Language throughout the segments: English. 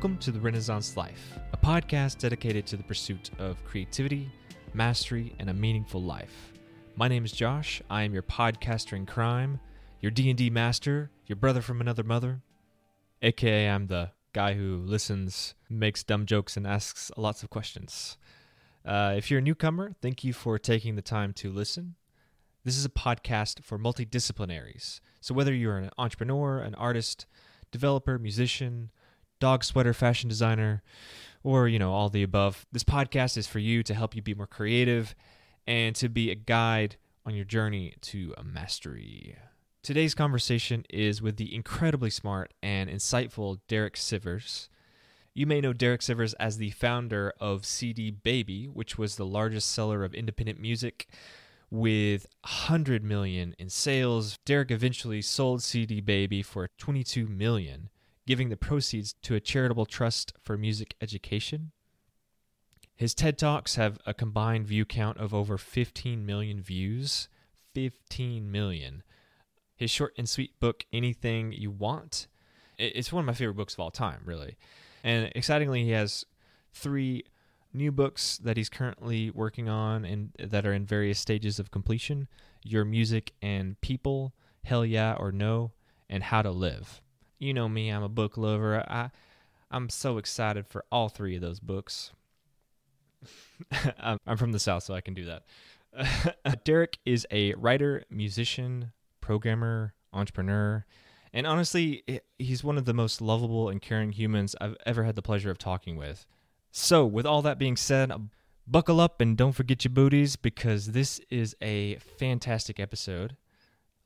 Welcome to The Renaissance Life, a podcast dedicated to the pursuit of creativity, mastery, and a meaningful life. My name is Josh. I am your podcaster in crime, your D&D master, your brother from another mother, aka I'm the guy who listens, makes dumb jokes, and asks lots of questions. Uh, if you're a newcomer, thank you for taking the time to listen. This is a podcast for multidisciplinaries. So whether you're an entrepreneur, an artist, developer, musician, dog sweater fashion designer, or, you know, all the above, this podcast is for you to help you be more creative and to be a guide on your journey to mastery. Today's conversation is with the incredibly smart and insightful Derek Sivers. You may know Derek Sivers as the founder of CD Baby, which was the largest seller of independent music with 100 million in sales. Derek eventually sold CD Baby for 22 million, giving the proceeds to a charitable trust for music education. His TED Talks have a combined view count of over 15 million views. 15 million. His short and sweet book, Anything You Want, it's one of my favorite books of all time, really. And excitingly, he has three new books that he's currently working on and that are in various stages of completion Your Music and People, Hell Yeah or No, and How to Live. You know me, I'm a book lover. I, I'm so excited for all three of those books. I'm from the South, so I can do that. Derek is a writer, musician, programmer, entrepreneur, and honestly, he's one of the most lovable and caring humans I've ever had the pleasure of talking with. So, with all that being said, um, buckle up and don't forget your booties because this is a fantastic episode.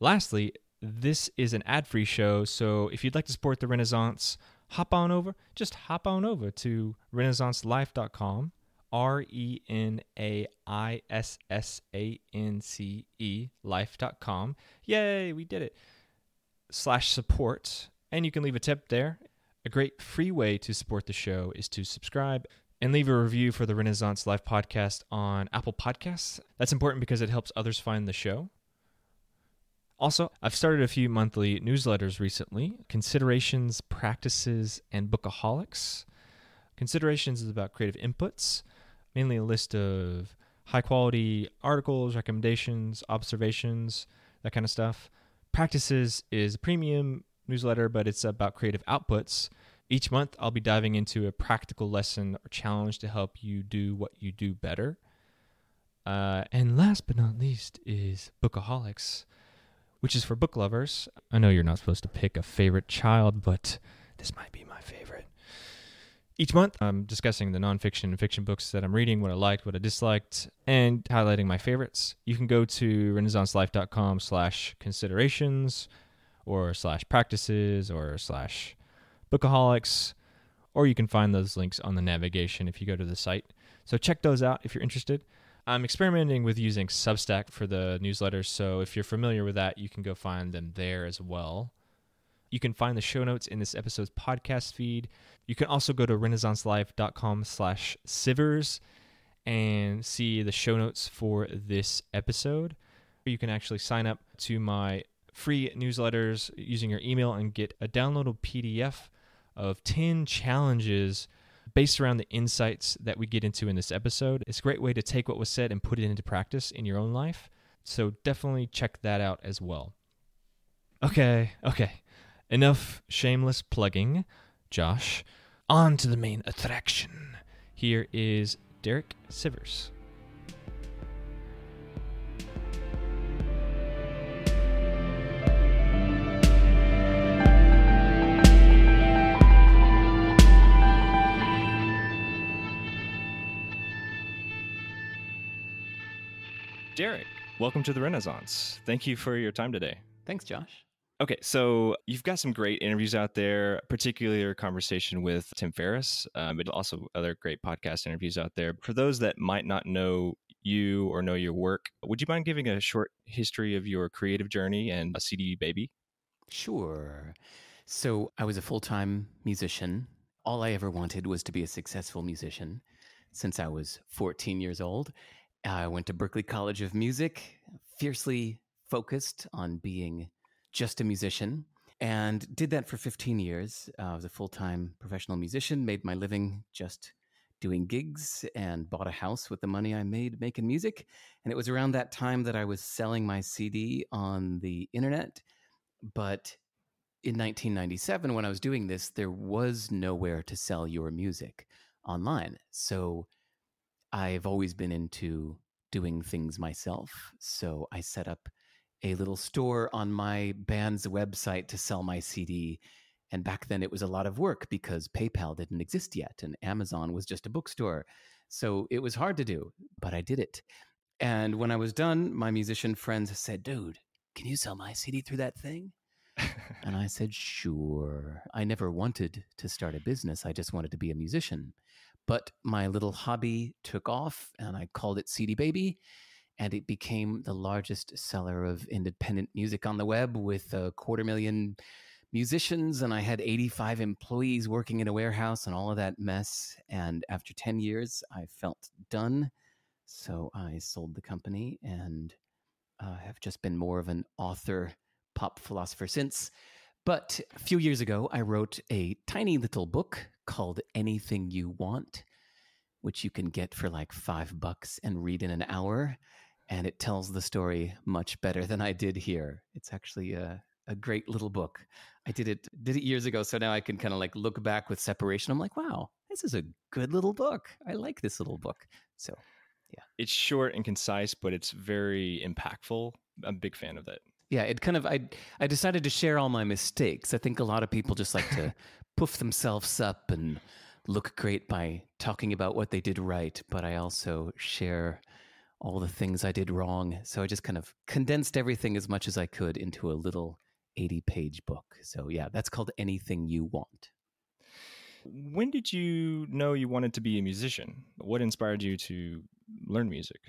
Lastly, this is an ad free show, so if you'd like to support the Renaissance, hop on over, just hop on over to renaissancelife.com R E N A I S S A N C E life.com. Yay, we did it. Slash support. And you can leave a tip there. A great free way to support the show is to subscribe and leave a review for the Renaissance Life podcast on Apple Podcasts. That's important because it helps others find the show. Also, I've started a few monthly newsletters recently Considerations, Practices, and Bookaholics. Considerations is about creative inputs mainly a list of high quality articles, recommendations, observations, that kind of stuff. Practices is a premium newsletter, but it's about creative outputs. Each month, I'll be diving into a practical lesson or challenge to help you do what you do better. Uh, and last but not least is Bookaholics, which is for book lovers. I know you're not supposed to pick a favorite child, but this might be my favorite. Each month, I'm discussing the nonfiction and fiction books that I'm reading, what I liked, what I disliked, and highlighting my favorites. You can go to renaissancelife.com slash considerations or slash practices or slash bookaholics, or you can find those links on the navigation if you go to the site. So check those out if you're interested. I'm experimenting with using Substack for the newsletters, so if you're familiar with that, you can go find them there as well. You can find the show notes in this episode's podcast feed. You can also go to renaissancelife.com slash sivers and see the show notes for this episode. You can actually sign up to my free newsletters using your email and get a downloadable PDF of 10 challenges based around the insights that we get into in this episode. It's a great way to take what was said and put it into practice in your own life. So definitely check that out as well. Okay, okay. Enough shameless plugging, Josh. On to the main attraction. Here is Derek Sivers. Derek, welcome to the Renaissance. Thank you for your time today. Thanks, Josh. Okay, so you've got some great interviews out there, particularly your conversation with Tim Ferriss, um, but also other great podcast interviews out there. For those that might not know you or know your work, would you mind giving a short history of your creative journey and a CD baby? Sure. So I was a full time musician. All I ever wanted was to be a successful musician since I was 14 years old. I went to Berklee College of Music, fiercely focused on being just a musician. and did that for 15 years. Uh, I was a full time professional musician, made my living just doing gigs, and bought a house with the money I made making music. And it was around that time that I was selling my CD on the internet. But in 1997, when I was doing this, there was nowhere to sell your music online. So I've always been into doing things myself. So I set up a little store on my band's website to sell my CD. And back then it was a lot of work because PayPal didn't exist yet and Amazon was just a bookstore. So it was hard to do, but I did it. And when I was done, my musician friends said, Dude, can you sell my CD through that thing? and I said, Sure. I never wanted to start a business, I just wanted to be a musician. But my little hobby took off, and I called it CD Baby. And it became the largest seller of independent music on the web with a quarter million musicians. And I had 85 employees working in a warehouse and all of that mess. And after 10 years, I felt done. So I sold the company and uh, have just been more of an author pop philosopher since. But a few years ago, I wrote a tiny little book called Anything You Want, which you can get for like five bucks and read in an hour. And it tells the story much better than I did here. It's actually a, a great little book. I did it did it years ago, so now I can kind of like look back with separation. I'm like, wow, this is a good little book. I like this little book. So, yeah, it's short and concise, but it's very impactful. I'm a big fan of that yeah, it kind of I I decided to share all my mistakes. I think a lot of people just like to poof themselves up and look great by talking about what they did right, but I also share all the things I did wrong. So I just kind of condensed everything as much as I could into a little 80 page book. So yeah, that's called Anything You Want. When did you know you wanted to be a musician? What inspired you to learn music?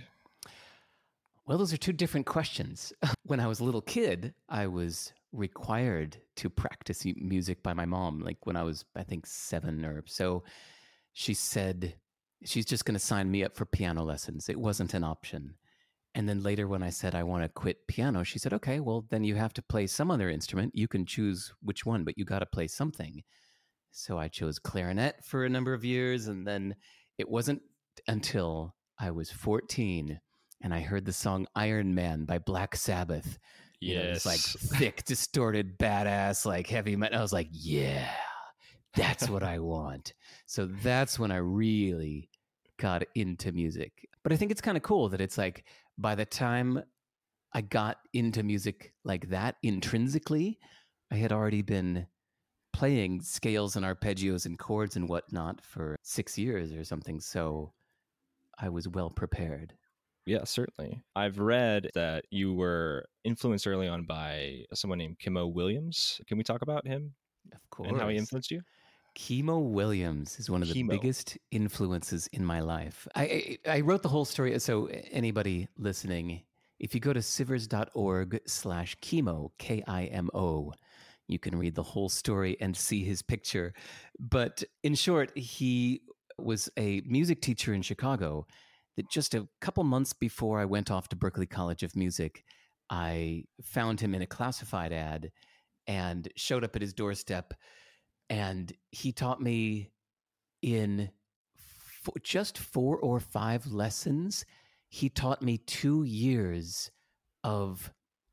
Well, those are two different questions. when I was a little kid, I was required to practice music by my mom. Like when I was, I think, seven or so, she said she's just going to sign me up for piano lessons. It wasn't an option. And then later, when I said I want to quit piano, she said, okay, well, then you have to play some other instrument. You can choose which one, but you got to play something. So I chose clarinet for a number of years. And then it wasn't until I was 14 and I heard the song Iron Man by Black Sabbath. Yes. know, it's like thick, distorted, badass, like heavy metal. I was like, yeah, that's what I want. So that's when I really got into music. But I think it's kind of cool that it's like by the time I got into music like that intrinsically, I had already been playing scales and arpeggios and chords and whatnot for six years or something. So I was well prepared. Yeah, certainly. I've read that you were influenced early on by someone named Kimo Williams. Can we talk about him? Of course. And how he influenced you? Kimo Williams is one of the biggest influences in my life. I, I, I wrote the whole story. So anybody listening, if you go to sivers.org slash Kimo, K-I-M-O, you can read the whole story and see his picture. But in short, he was a music teacher in Chicago that just a couple months before I went off to Berklee College of Music, I found him in a classified ad and showed up at his doorstep. And he taught me in f- just four or five lessons, he taught me two years of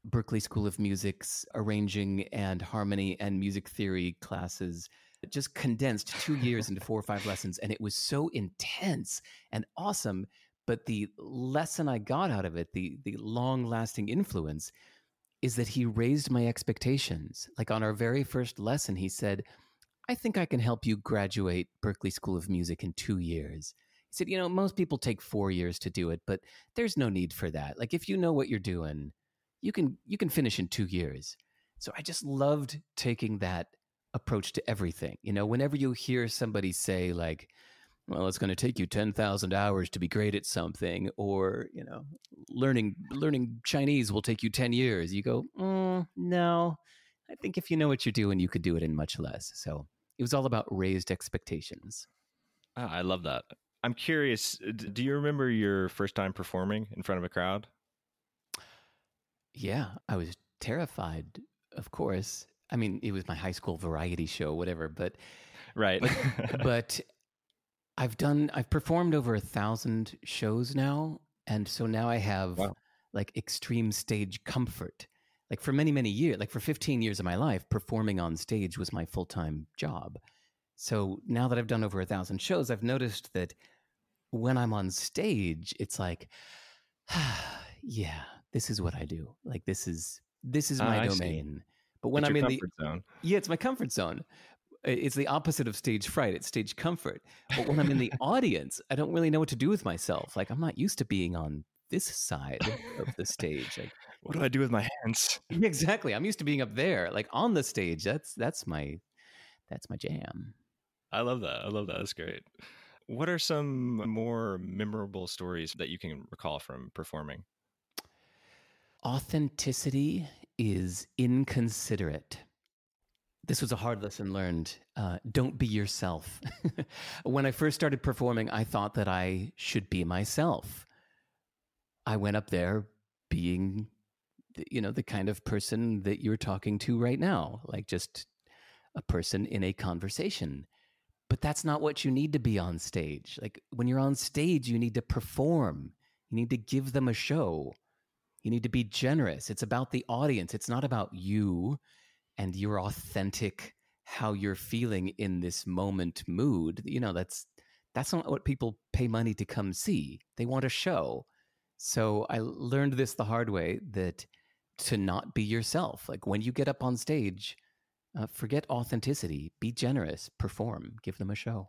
Berklee School of Music's arranging and harmony and music theory classes just condensed two years into four or five lessons and it was so intense and awesome but the lesson I got out of it, the the long lasting influence, is that he raised my expectations. Like on our very first lesson, he said, I think I can help you graduate Berklee School of Music in two years. He said, you know, most people take four years to do it, but there's no need for that. Like if you know what you're doing, you can you can finish in two years. So I just loved taking that approach to everything. You know, whenever you hear somebody say like, well it's going to take you 10,000 hours to be great at something or you know learning learning chinese will take you 10 years. You go mm, no. I think if you know what you're doing you could do it in much less. So it was all about raised expectations. Oh, i love that. I'm curious do you remember your first time performing in front of a crowd? Yeah i was terrified of course. I mean, it was my high school variety show, whatever. But right. but I've done I've performed over a thousand shows now, and so now I have Wow. like extreme stage comfort. Like for many many years, like for 15 years of my life, performing on stage was my full time job. So now that I've done over a thousand shows, I've noticed that when I'm on stage, it's like, yeah, this is what I do. Like this is this is Ah, my see. domain. But when It's I'm in the zone. yeah, it's my comfort zone. It's the opposite of stage fright. It's stage comfort. But when I'm in the audience, I don't really know what to do with myself. Like I'm not used to being on this side of the stage. Like What do I do with my hands? exactly, I'm used to being up there, like on the stage. That's that's my that's my jam. I love that. I love that. That's great. What are some more memorable stories that you can recall from performing? Authenticity is inconsiderate. This was a hard lesson learned. Uh, don't be yourself. when I first started performing, I thought that I should be myself. I went up there being, you know, the kind of person that you're talking to right now, like just a person in a conversation. But that's not what you need to be on stage. Like when you're on stage, you need to perform, you need to give them a show. You need to be generous. It's about the audience. It's not about you and your authentic how you're feeling in this moment mood. You know, that's that's not what people pay money to come see. They want a show. So I learned this the hard way that to not be yourself. Like when you get up on stage, uh, forget authenticity. Be generous. Perform. Give them a show.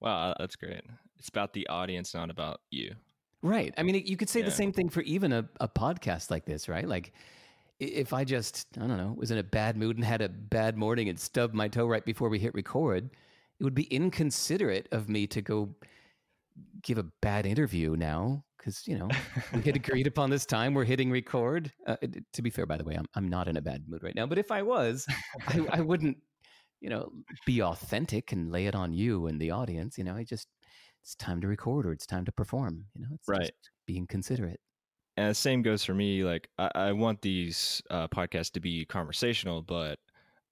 Wow, that's great. It's about the audience, not about you. Right. I mean, you could say the same thing for even a, a podcast like this, right? Like, if I just, I don't know, was in a bad mood and had a bad morning and stubbed my toe right before we hit record, it would be inconsiderate of me to go give a bad interview now because, you know, we had agreed upon this time. We're hitting record. Uh, to be fair, by the way, I'm, I'm not in a bad mood right now. But if I was, I, I wouldn't, you know, be authentic and lay it on you and the audience. You know, I just, it's time to record or it's time to perform. You know, it's Right. just being considerate. And the same goes for me. Like, I, I want these uh, podcasts to be conversational, but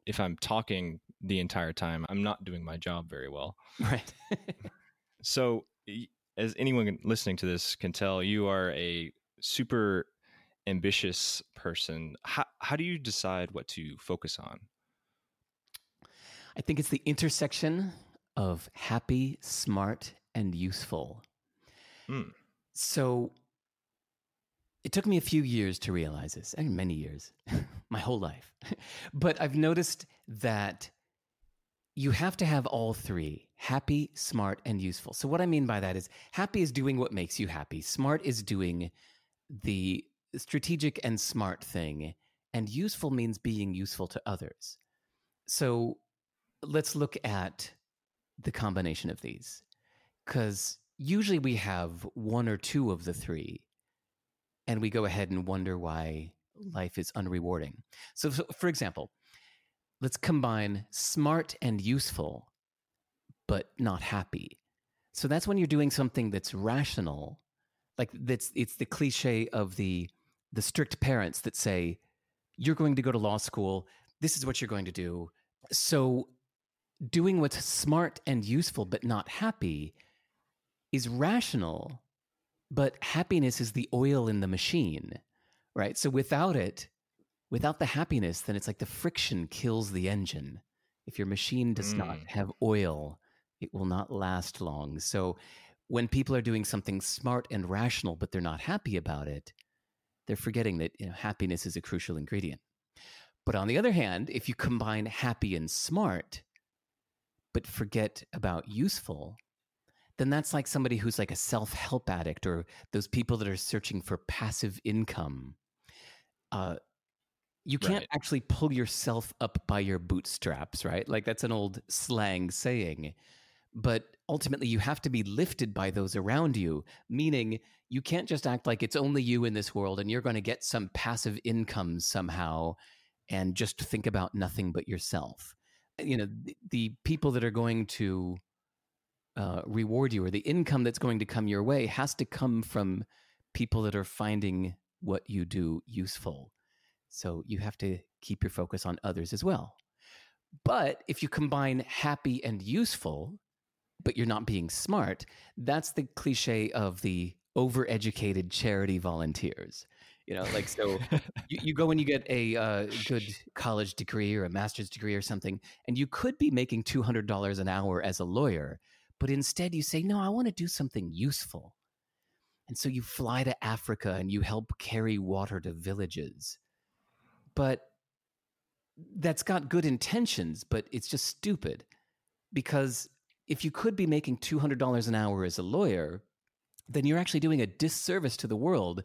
if I'm talking the entire time, I'm not doing my job very well. Right. So, as anyone listening to this can tell, you are a super ambitious person. How, how do you decide what to focus on? I think it's the intersection of happy, smart, and useful. Hmm. So it took me a few years to realize this, and many years, my whole life. but I've noticed that you have to have all three happy, smart, and useful. So, what I mean by that is happy is doing what makes you happy, smart is doing the strategic and smart thing, and useful means being useful to others. So, let's look at the combination of these because usually we have one or two of the three and we go ahead and wonder why mm-hmm. life is unrewarding. So, so for example let's combine smart and useful but not happy. So that's when you're doing something that's rational like that's it's the cliche of the the strict parents that say you're going to go to law school. This is what you're going to do. So doing what's smart and useful but not happy is rational but happiness is the oil in the machine right? So without it without the happiness then it's like the friction kills the engine. If your machine does not Mm. have oil it will not last long. So when people are doing something smart and rational but they're not happy about it they're forgetting that you know, happiness is a crucial ingredient. But on the other hand if you combine happy and smart but forget about useful, then that's like somebody who's like a self help addict or those people that are searching for passive income. Uh, you can't Right. actually pull yourself up by your bootstraps, right? Like that's an old slang saying. But ultimately, you have to be lifted by those around you, meaning you can't just act like it's only you in this world and you're going to get some passive income somehow and just think about nothing but yourself you know the, the people that are going to uh, reward you or the income that's going to come your way has to come from people that are finding what you do useful so you have to keep your focus on others as well. But if you combine happy and useful, but you're not being smart, that's the cliche of the overeducated charity volunteers. You know, like so you, you go and you get a uh, good college degree or a master's degree or something, and you could be making $200 an hour as a lawyer, but instead you say, no, I want to do something useful. And so you fly to Africa and you help carry water to villages. But that's got good intentions, but it's just stupid because if you could be making $200 an hour as a lawyer, then you're actually doing a disservice to the world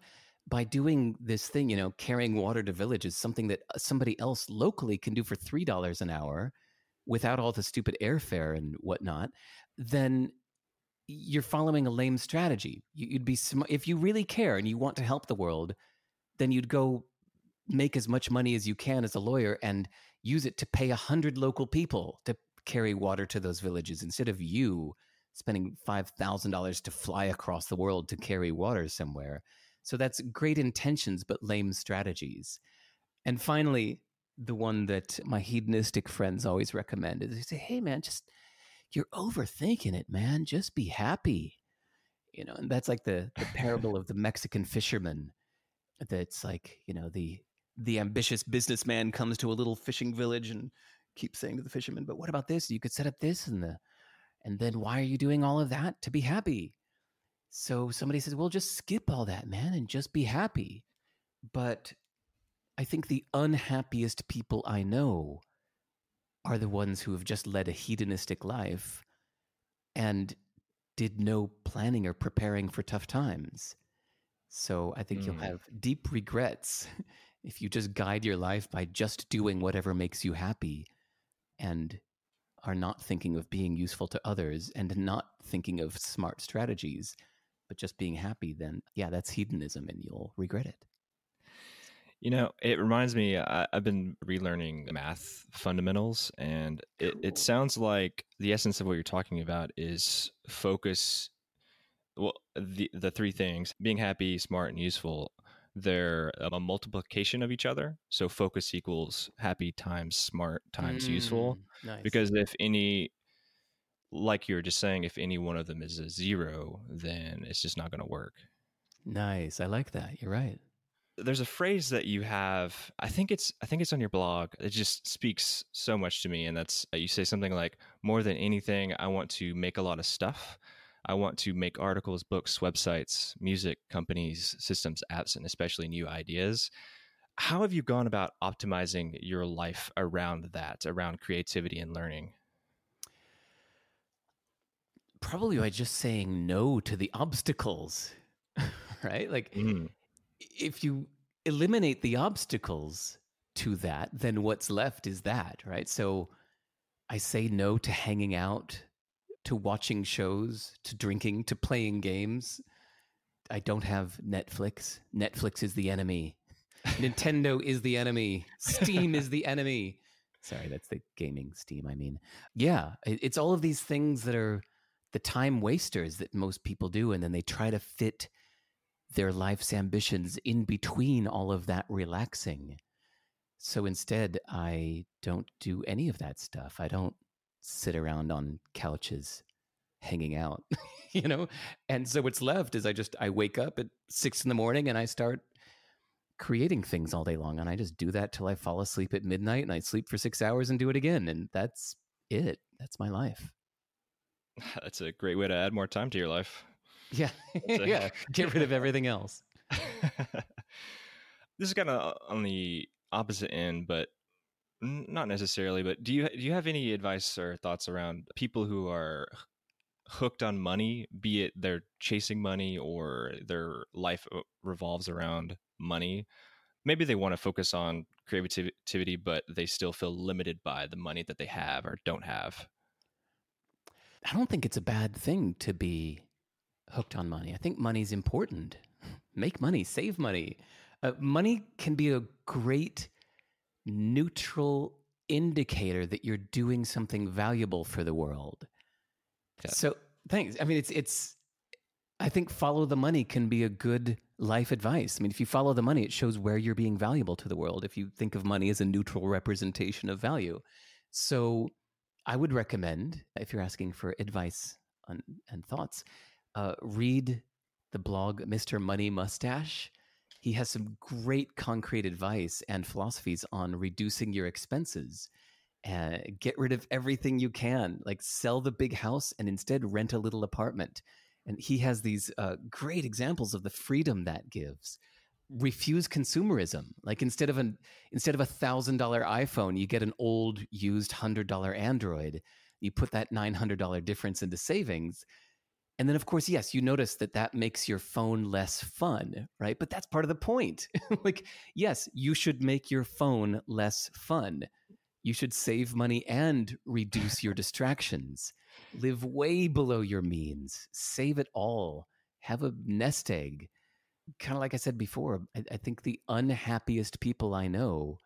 by doing this thing, you know, carrying water to villages, something that uh, somebody else locally can do for $3 an hour without all the stupid airfare and whatnot, then you're following a lame strategy. You'd be, sm- if you really care and you want to help the world, then you'd go make as much money as you can as a lawyer and use it to pay a hundred local people to carry water to those villages instead of you spending $5,000 to fly across the world to carry water somewhere. So that's great intentions, but lame strategies. And finally, the one that my hedonistic friends always recommend is they say, hey, man, just you're overthinking it, man. Just be happy. You know, and that's like the, the parable of the Mexican fisherman. That's like, you know, the the ambitious businessman comes to a little fishing village and keeps saying to the fisherman, but what about this? You could set up this and the and then why are you doing all of that? To be happy. So somebody says, well, just skip all that, man, and just be happy. But I think the unhappiest people I know are the ones who have just led a hedonistic life and did no planning or preparing for tough times. So I think mm. you'll have deep regrets if you just guide your life by just doing whatever makes you happy and are not thinking of being useful to others and not thinking of smart strategies, but just being happy, then yeah, that's hedonism and you'll regret it. You know, it reminds me, I, have been relearning math fundamentals, and it, it sounds like the essence of what you're talking about is focus. Well, the, the three things being happy, smart, and useful they're a multiplication of each other. So focus equals happy times smart times mm, useful. Nice. Because if any, like you were just saying, if any one of them is a zero, then it's just not going to work. Nice. I like that. You're right. There's a phrase that you have. I think it's. I think it's on your blog. It just speaks so much to me, and that's you say something like, "More than anything, I want to make a lot of stuff." I want to make articles, books, websites, music, companies, systems, apps, and especially new ideas. How have you gone about optimizing your life around that, around creativity and learning? Probably by just saying no to the obstacles, right? Like, mm. If you eliminate the obstacles to that, then what's left is that, right? So I say no to hanging out to watching shows, to drinking, to playing games. I don't have Netflix. Netflix is the enemy. Nintendo is the enemy. Steam is the enemy. Sorry, that's the gaming Steam, I mean. Yeah, it's all of these things that are the time wasters that most people do. And then they try to fit their life's ambitions in between all of that relaxing. So instead, I don't do any of that stuff. I don't sit around on couches hanging out, you know? And so what's left is I just, I wake up at six in the morning and I start creating things all day long. And I just do that till I fall asleep at midnight and I sleep for six hours and do it again. And that's it. That's my life. That's a great way to add more time to your life. Yeah. yeah. Get rid of everything else. this is kind of on the opposite end, but not necessarily, but do you do you have any advice or thoughts around people who are hooked on money, be it they're chasing money or their life revolves around money? Maybe they want to focus on creativity, but they still feel limited by the money that they have or don't have. I don't think it's a bad thing to be hooked on money. I think money's important. Make money, save money. Uh, money can be a great neutral indicator that you're doing something valuable for the world. Yeah. So thanks. I mean, it's it's I think follow the money can be a good life advice. I mean, if you follow the money, it shows where you're being valuable to the world. If you think of money as a neutral representation of value. So I would recommend, if you're asking for advice on, and thoughts, uh, read the blog Mr. Money Mustache. He has some great concrete advice and philosophies on reducing your expenses. Uh, get rid of everything you can, like sell the big house and instead rent a little apartment and he has these uh, great examples of the freedom that gives refuse consumerism like instead of an instead of a thousand dollar iphone you get an old used hundred dollar android you put that nine hundred dollar difference into savings and then of course yes you notice that that makes your phone less fun right? But that's part of the point. Like yes you should make your phone less fun. You should save money and reduce your distractions. Live way below your means, save it all, have a nest egg. Kind of like I said before, I, I think the unhappiest people I know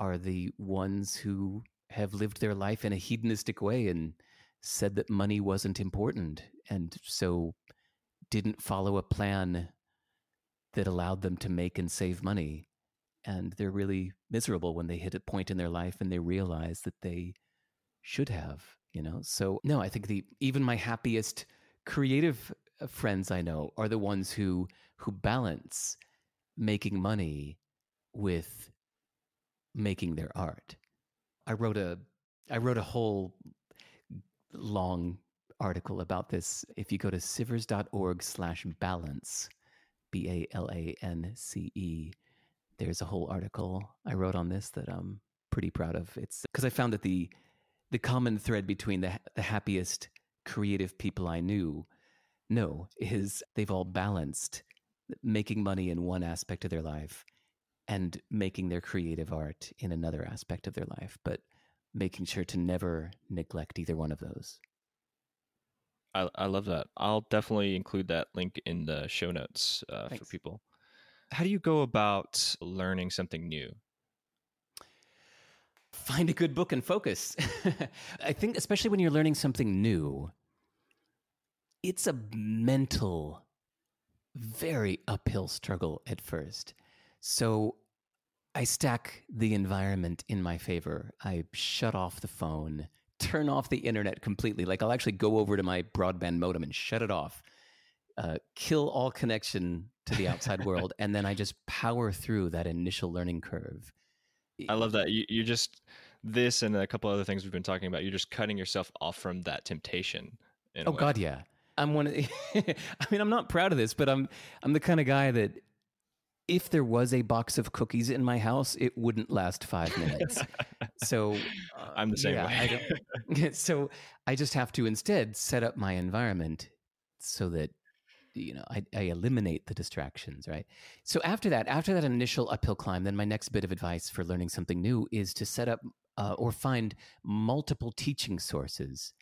are the ones who have lived their life in a hedonistic way and said that money wasn't important and so didn't follow a plan that allowed them to make and save money. And they're really miserable when they hit a point in their life and they realize that they should have you know? So no i think the even my happiest creative uh, friends i know are the ones who who balance making money with making their art. I wrote a i wrote a whole long article about this. If you go to sivers.org slash balance b-a-l-a-n-c-e there's a whole article i wrote on this that i'm pretty proud of. It's because i found that the the common thread between the, the happiest creative people I knew know is they've all balanced making money in one aspect of their life and making their creative art in another aspect of their life, but making sure to never neglect either one of those. I, I love that. I'll definitely include that link in the show notes uh, for people. How do you go about learning something new? find a good book and focus. I think, especially when you're learning something new, it's a mental, very uphill struggle at first. So I stack the environment in my favor. I shut off the phone, turn off the internet completely. Like I'll actually go over to my broadband modem and shut it off, uh, kill all connection to the outside world, and then I just power through that initial learning curve. I love that. You you just this and a couple other things we've been talking about. You're just cutting yourself off from that temptation. oh God, yeah. I'm one. Of, I mean, I'm not proud of this, but I'm I'm the kind of guy that if there was a box of cookies in my house, it wouldn't last five minutes. so uh, I'm the same yeah, way. I so I just have to instead set up my environment so that you know I, I, eliminate the distractions right so after that after that initial uphill climb then my next bit of advice for learning something new is to set up uh, or find multiple teaching sources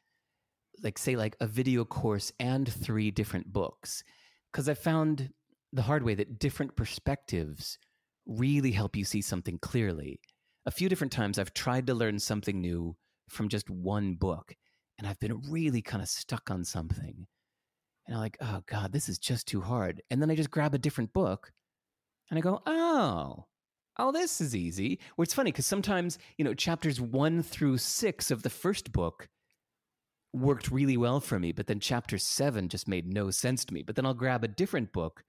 like say like a video course and three different books because i found the hard way that different perspectives really help you see something clearly a few different times i've tried to learn something new from just one book and i've been really kind of stuck on something and I'm like, oh God, this is just too hard. And then I just grab a different book and I go, oh, oh, this is easy. Well, it's funny because sometimes, you know, chapters one through six of the first book worked really well for me, but then chapter seven just made no sense to me. But then I'll grab a different book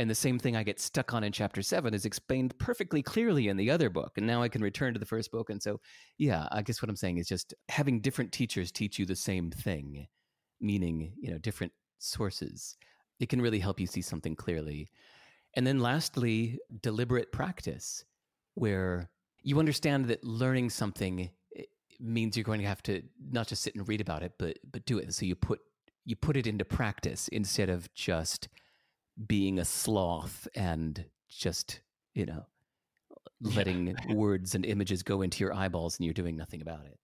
and the same thing I get stuck on in chapter seven is explained perfectly clearly in the other book. And now I can return to the first book. And so, yeah, I guess what I'm saying is just having different teachers teach you the same thing, meaning, you know, different sources. It can really help you see something clearly. And then lastly, deliberate practice, where you understand that learning something eh, means you're going to have to not just sit and read about it, but but do it. So you put you put it into practice instead of just being a sloth and just you know letting words and images go into your eyeballs and you're doing nothing about it.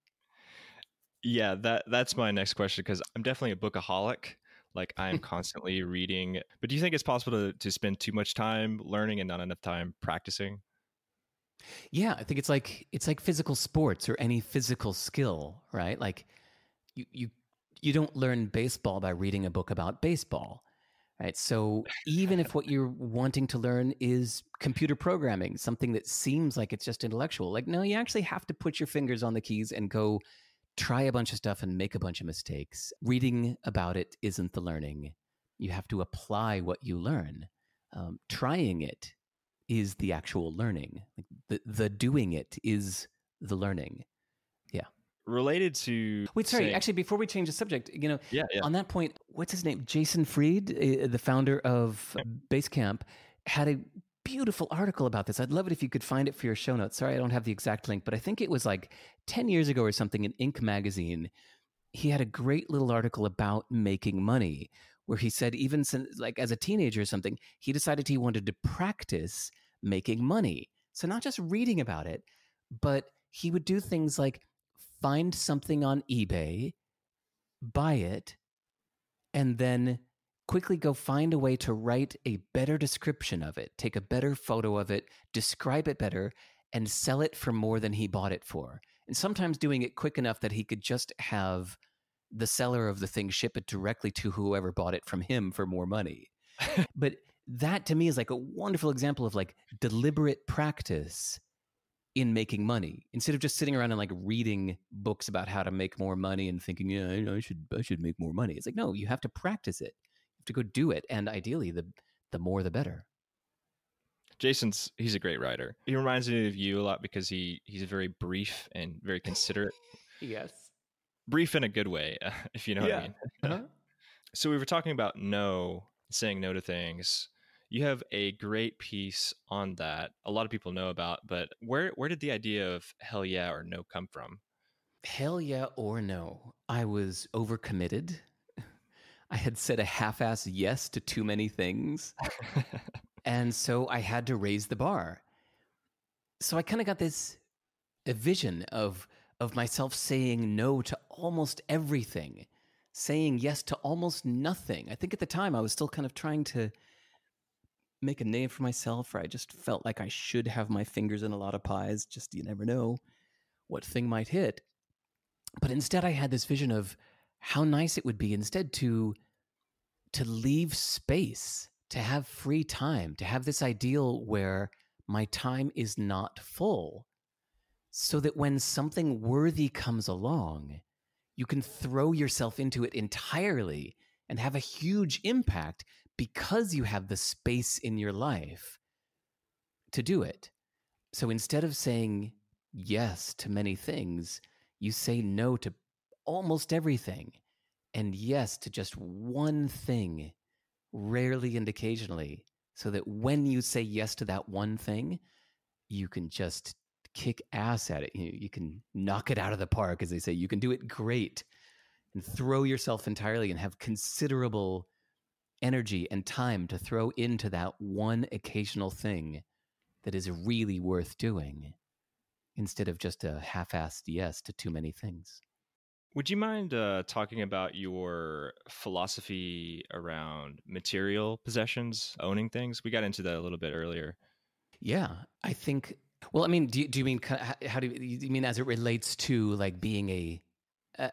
Yeah, that that's my next question because I'm definitely a bookaholic. Like I'm constantly reading. But do you think it's possible to, to spend too much time learning and not enough time practicing? Yeah, I think it's like it's like physical sports or any physical skill, right? Like you you you don't learn baseball by reading a book about baseball. Right. So even if what you're wanting to learn is computer programming, something that seems like it's just intellectual, like, no, you actually have to put your fingers on the keys and go try a bunch of stuff and make a bunch of mistakes. Reading about it isn't the learning. You have to apply what you learn. Um, trying it is the actual learning. Like the, the doing it is the learning. Yeah. Related to Wait, sorry. saying- Actually, before we change the subject, you know, yeah, yeah. on that point, what's his name? Jason Fried, uh, the founder of Basecamp, had a beautiful article about this. I'd love it if you could find it for your show notes. Sorry, I don't have the exact link, but I think it was like 10 years ago or something in Inc. magazine. He had a great little article about making money where he said, even since, like as a teenager or something, he decided he wanted to practice making money. So, not just reading about it, but he would do things like find something on eBay, buy it, and then quickly go find a way to write a better description of it, take a better photo of it, describe it better, and sell it for more than he bought it for. And sometimes doing it quick enough that he could just have the seller of the thing ship it directly to whoever bought it from him for more money. but that to me is like a wonderful example of like deliberate practice in making money instead of just sitting around and like reading books about how to make more money and thinking, yeah, I, I should I should make more money. It's like no, you have to practice it. You have to go do it, and ideally, the the more the better. Jason's he's a great writer. He reminds me of you a lot because he he's very brief and very considerate. Yes. brief in a good way, if you know what I mean. Uh-huh. So we were talking about no, saying no to things. You have a great piece on that. A lot of people know about, but where where did the idea of hell yeah or no come from? Hell yeah or no. I was overcommitted. I had said a half-ass yes to too many things. and so I had to raise the bar. So I kind of got this a vision of of myself saying no to almost everything, saying yes to almost nothing. I think at the time I was still kind of trying to make a name for myself, or I just felt like I should have my fingers in a lot of pies. Just you never know what thing might hit. But instead, I had this vision of how nice it would be instead to to leave space, to have free time, to have this ideal where my time is not full, so that when something worthy comes along, you can throw yourself into it entirely and have a huge impact because you have the space in your life to do it. So instead of saying yes to many things, you say no to almost everything and yes to just one thing, rarely and occasionally, so that when you say yes to that one thing, you can just kick ass at it. You, you can knock it out of the park, as they say. You can do it great and throw yourself entirely and have considerable energy and time to throw into that one occasional thing that is really worth doing instead of just a half-assed yes to too many things. Would you mind uh, talking about your philosophy around material possessions, owning things? We got into that a little bit earlier. Yeah, I think. Well, I mean, do you, do you mean how- do you, you mean as it relates to like being a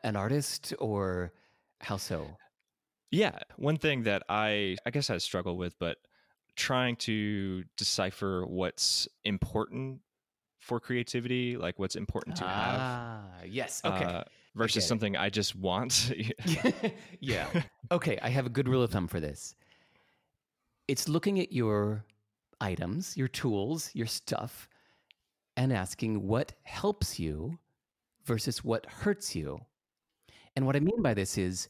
an artist or how so? Yeah, one thing that I I guess I struggle with, but trying to decipher what's important for creativity, like what's important to have, Ah, yes. Okay. uh, versus it. something I just want. yeah. Okay, I have a good rule of thumb for this. It's looking at your items, your tools, your stuff, and asking what helps you versus what hurts you. And what I mean by this is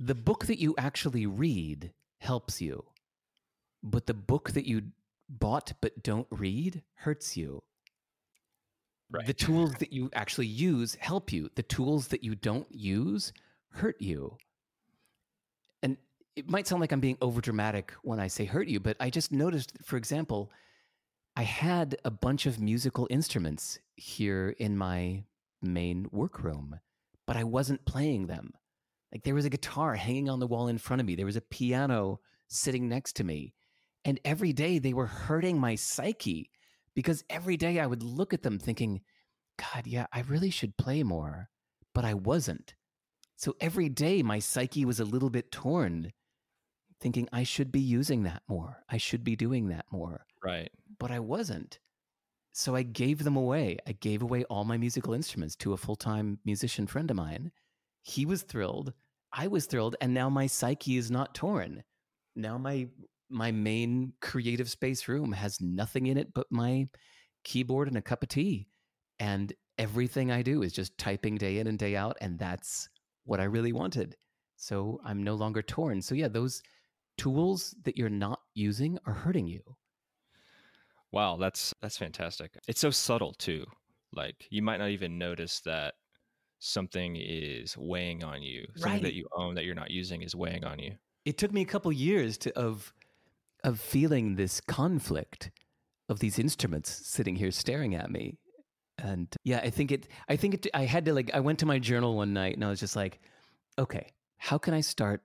the book that you actually read helps you, but the book that you bought but don't read hurts you. Right. The tools that you actually use help you. The tools that you don't use hurt you. And it might sound like I'm being overdramatic when I say hurt you, but I just noticed, for example, I had a bunch of musical instruments here in my main workroom, but I wasn't playing them. Like there was a guitar hanging on the wall in front of me, there was a piano sitting next to me. And every day they were hurting my psyche because every day I would look at them thinking, God, yeah, I really should play more, but I wasn't. So every day my psyche was a little bit torn. thinking I should be using that more. I should be doing that more. Right. But I wasn't. So I gave them away. I gave away all my musical instruments to a full time musician friend of mine. He was thrilled. I was thrilled. And now my psyche is not torn. Now my my main creative space room has nothing in it but my keyboard and a cup of tea. And everything I do is just typing day in and day out. And that's what I really wanted. So I'm no longer torn. So, yeah, those tools that you're not using are hurting you. Wow, that's that's fantastic. It's so subtle too. Like you might not even notice that something is weighing on you. Something Right. that you own that you're not using is weighing on you. It took me a couple years to of of feeling this conflict of these instruments sitting here staring at me. And yeah, I think it I think it I had to like I went to my journal one night and I was just like, okay, how can I start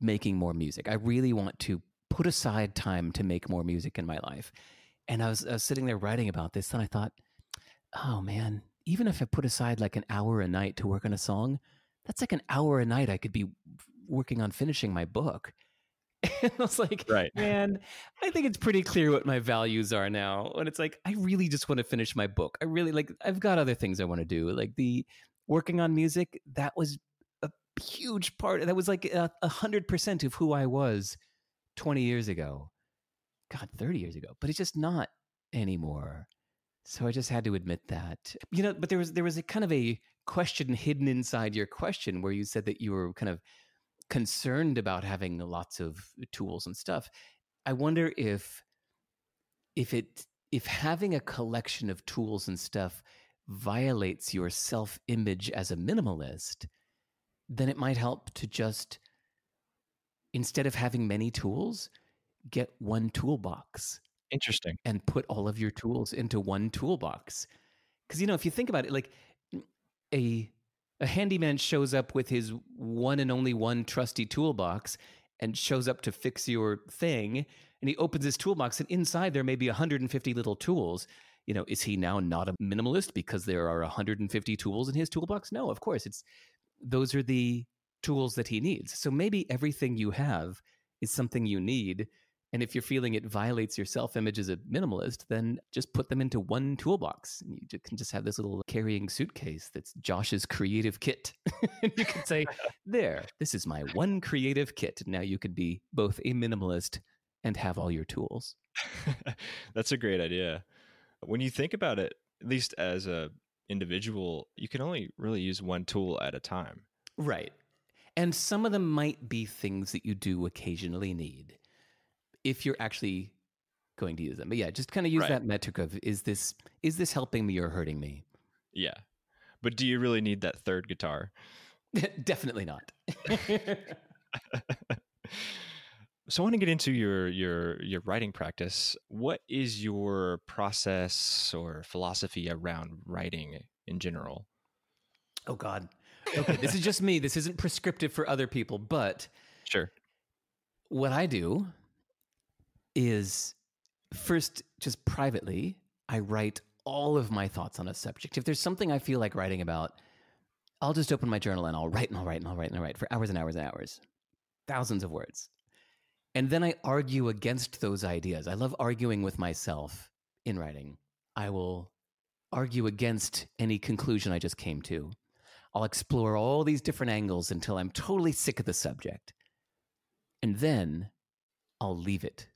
making more music? I really want to put aside time to make more music in my life. And I was, I was sitting there writing about this, and I thought, oh man, even if I put aside like an hour a night to work on a song, that's like an hour a night I could be working on finishing my book. And I was like, Right. man, I think it's pretty clear what my values are now. And it's like, I really just want to finish my book. I really like, I've got other things I want to do. Like the working on music, that was a huge part. That was like a hundred percent of who I was 20 years ago. God, 30 years ago. But it's just not anymore. So I just had to admit that. You know, but there was there was a kind of a question hidden inside your question where you said that you were kind of concerned about having lots of tools and stuff. I wonder if if it if having a collection of tools and stuff violates your self-image as a minimalist, then it might help to just instead of having many tools, get one toolbox Interesting. and put all of your tools into one toolbox. Because you know, if you think about it, like a a handyman shows up with his one and only one trusty toolbox and shows up to fix your thing, and he opens his toolbox, and inside there may be 150 little tools. You know, is he now not a minimalist because there are 150 tools in his toolbox? No, of course. It's those are the tools that he needs. So maybe everything you have is something you need. And if you're feeling it violates your self image as a minimalist, then just put them into one toolbox. And you can just have this little carrying suitcase that's Josh's creative kit. and you can say, There, this is my one creative kit. Now you could be both a minimalist and have all your tools. That's a great idea. When you think about it, at least as a individual, you can only really use one tool at a time. Right. And some of them might be things that you do occasionally need if you're actually going to use them. But yeah, just kind of use Right. that metric of is this is this helping me or hurting me? Yeah. But do you really need that third guitar? Definitely not. So I want to get into your your your writing practice. What is your process or philosophy around writing in general? oh God. Okay, this is just me. This isn't prescriptive for other people, but Sure. what I do is first, just privately, I write all of my thoughts on a subject. If there's something I feel like writing about, I'll just open my journal and I'll write and I'll write and I'll write and I'll write for hours and hours and hours, thousands of words. And then I argue against those ideas. I love arguing with myself in writing. I will argue against any conclusion I just came to. I'll explore all these different angles until I'm totally sick of the subject. And then I'll leave it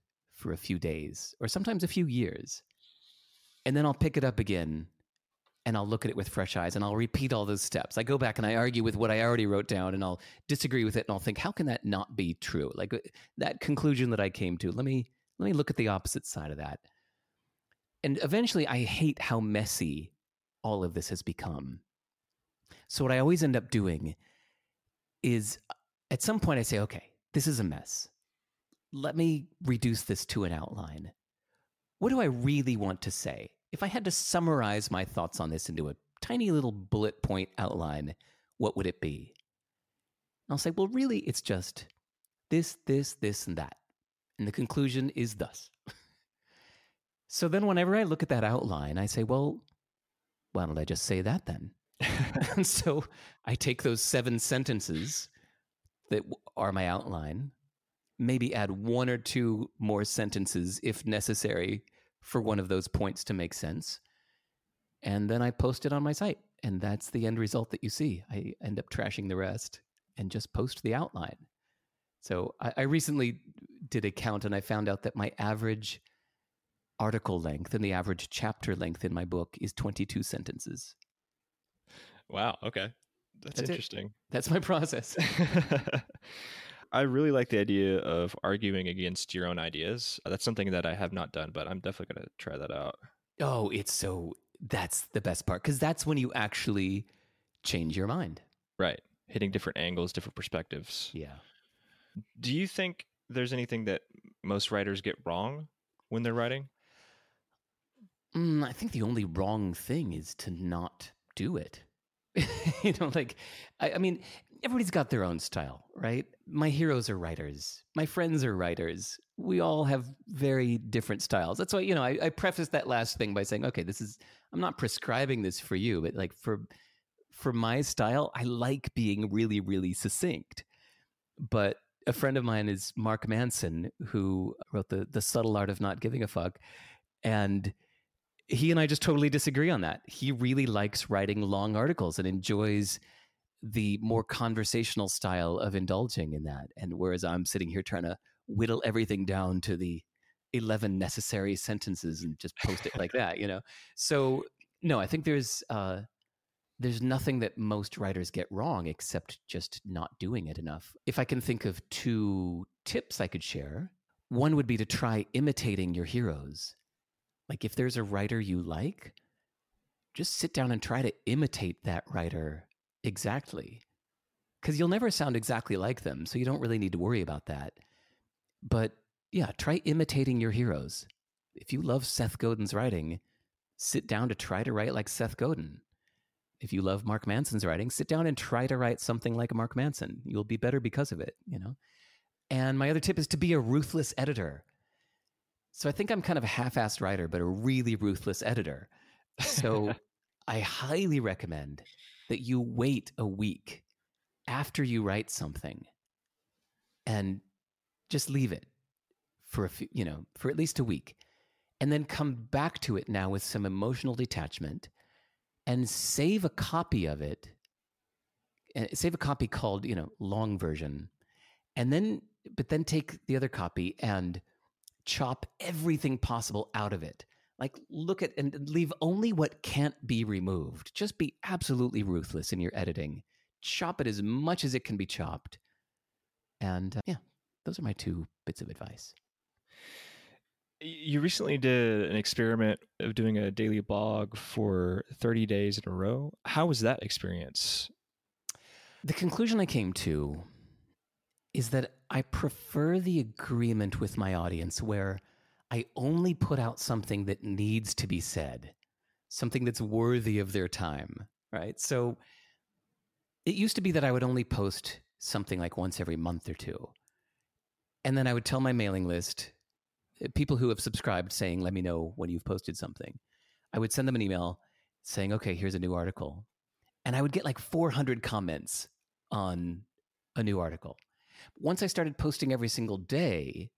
for a few days or sometimes a few years. And then I'll pick it up again and I'll look at it with fresh eyes and I'll repeat all those steps. I go back and I argue with what I already wrote down and I'll disagree with it and I'll think, how can that not be true? Like uh, that conclusion that I came to, let me let me look at the opposite side of that. And eventually I hate how messy all of this has become. So what I always end up doing is at some point I say, okay, this is a mess. Let me reduce this to an outline. What do I really want to say? If I had to summarize my thoughts on this into a tiny little bullet point outline, what would it be? And I'll say, well, really, it's just this, this, this, and that. And the conclusion is thus. so then, whenever I look at that outline, I say, well, why don't I just say that then? and so I take those seven sentences that are my outline maybe add one or two more sentences if necessary for one of those points to make sense. And then I post it on my site. And that's the end result that you see. I end up trashing the rest and just post the outline. So I, I recently did a count and I found out that my average article length and the average chapter length in my book is 22 sentences. Wow. Okay. That's, That's it. interesting. That's my process. I really like the idea of arguing against your own ideas. That's something that I have not done, but I'm definitely going to try that out. Oh, it's so that's the best part because that's when you actually change your mind. Right. Hitting different angles, different perspectives. Yeah. Do you think there's anything that most writers get wrong when they're writing? Mm, I think the only wrong thing is to not do it. you know, like, I, I mean, everybody's got their own style, right? My heroes are writers. My friends are writers. We all have very different styles. That's why, you know, I, I preface that last thing by saying, okay, this is, I'm not prescribing this for you, but like for, for my style, I like being really, really succinct. But a friend of mine is Mark Manson, who wrote the the subtle art of not giving a fuck, and he and I just totally disagree on that. He really likes writing long articles and enjoys the more conversational style of indulging in that. And whereas I'm sitting here trying to whittle everything down to the 11 necessary sentences and just post it like that, you know? So, no, I think there's, uh, there's nothing that most writers get wrong except just not doing it enough. If I can think of two tips I could share, one would be to try imitating your heroes. Like if there's a writer you like, just sit down and try to imitate that writer exactly. Because you'll never sound exactly like them, so you don't really need to worry about that. But yeah, try imitating your heroes. If you love Seth Godin's writing, sit down to try to write like Seth Godin if you love Mark Manson's writing, sit down and try to write something like Mark Manson. You'll be better because of it, you know? And my other tip is to be a ruthless editor. So I think I'm kind of a half assed writer, but a really ruthless editor. So I highly recommend that you wait a week after you write something and just leave it for a few, you know, for at least a week. And then come back to it now with some emotional detachment and save a copy of it. eh, Save a copy called, you know, long version. And then, but then take the other copy and chop everything possible out of it. Like, look at and leave only what can't be removed. Just be absolutely ruthless in your editing. Chop it as much as it can be chopped. And uh, yeah, those are my two bits of advice. You recently did an experiment of doing a daily blog for 30 days in a row. How was that experience? The conclusion I came to is that I prefer the agreement with my audience where I only put out something that needs to be said, something that's worthy of their time, right? So it used to be that I would only post something like once every month or two. And then I would tell my mailing list, uh, people who have subscribed saying, let me know when you've posted something. I would send them an email saying, okay, here's a new article. And I would get like 400 comments on a new article. Once I started posting every single day,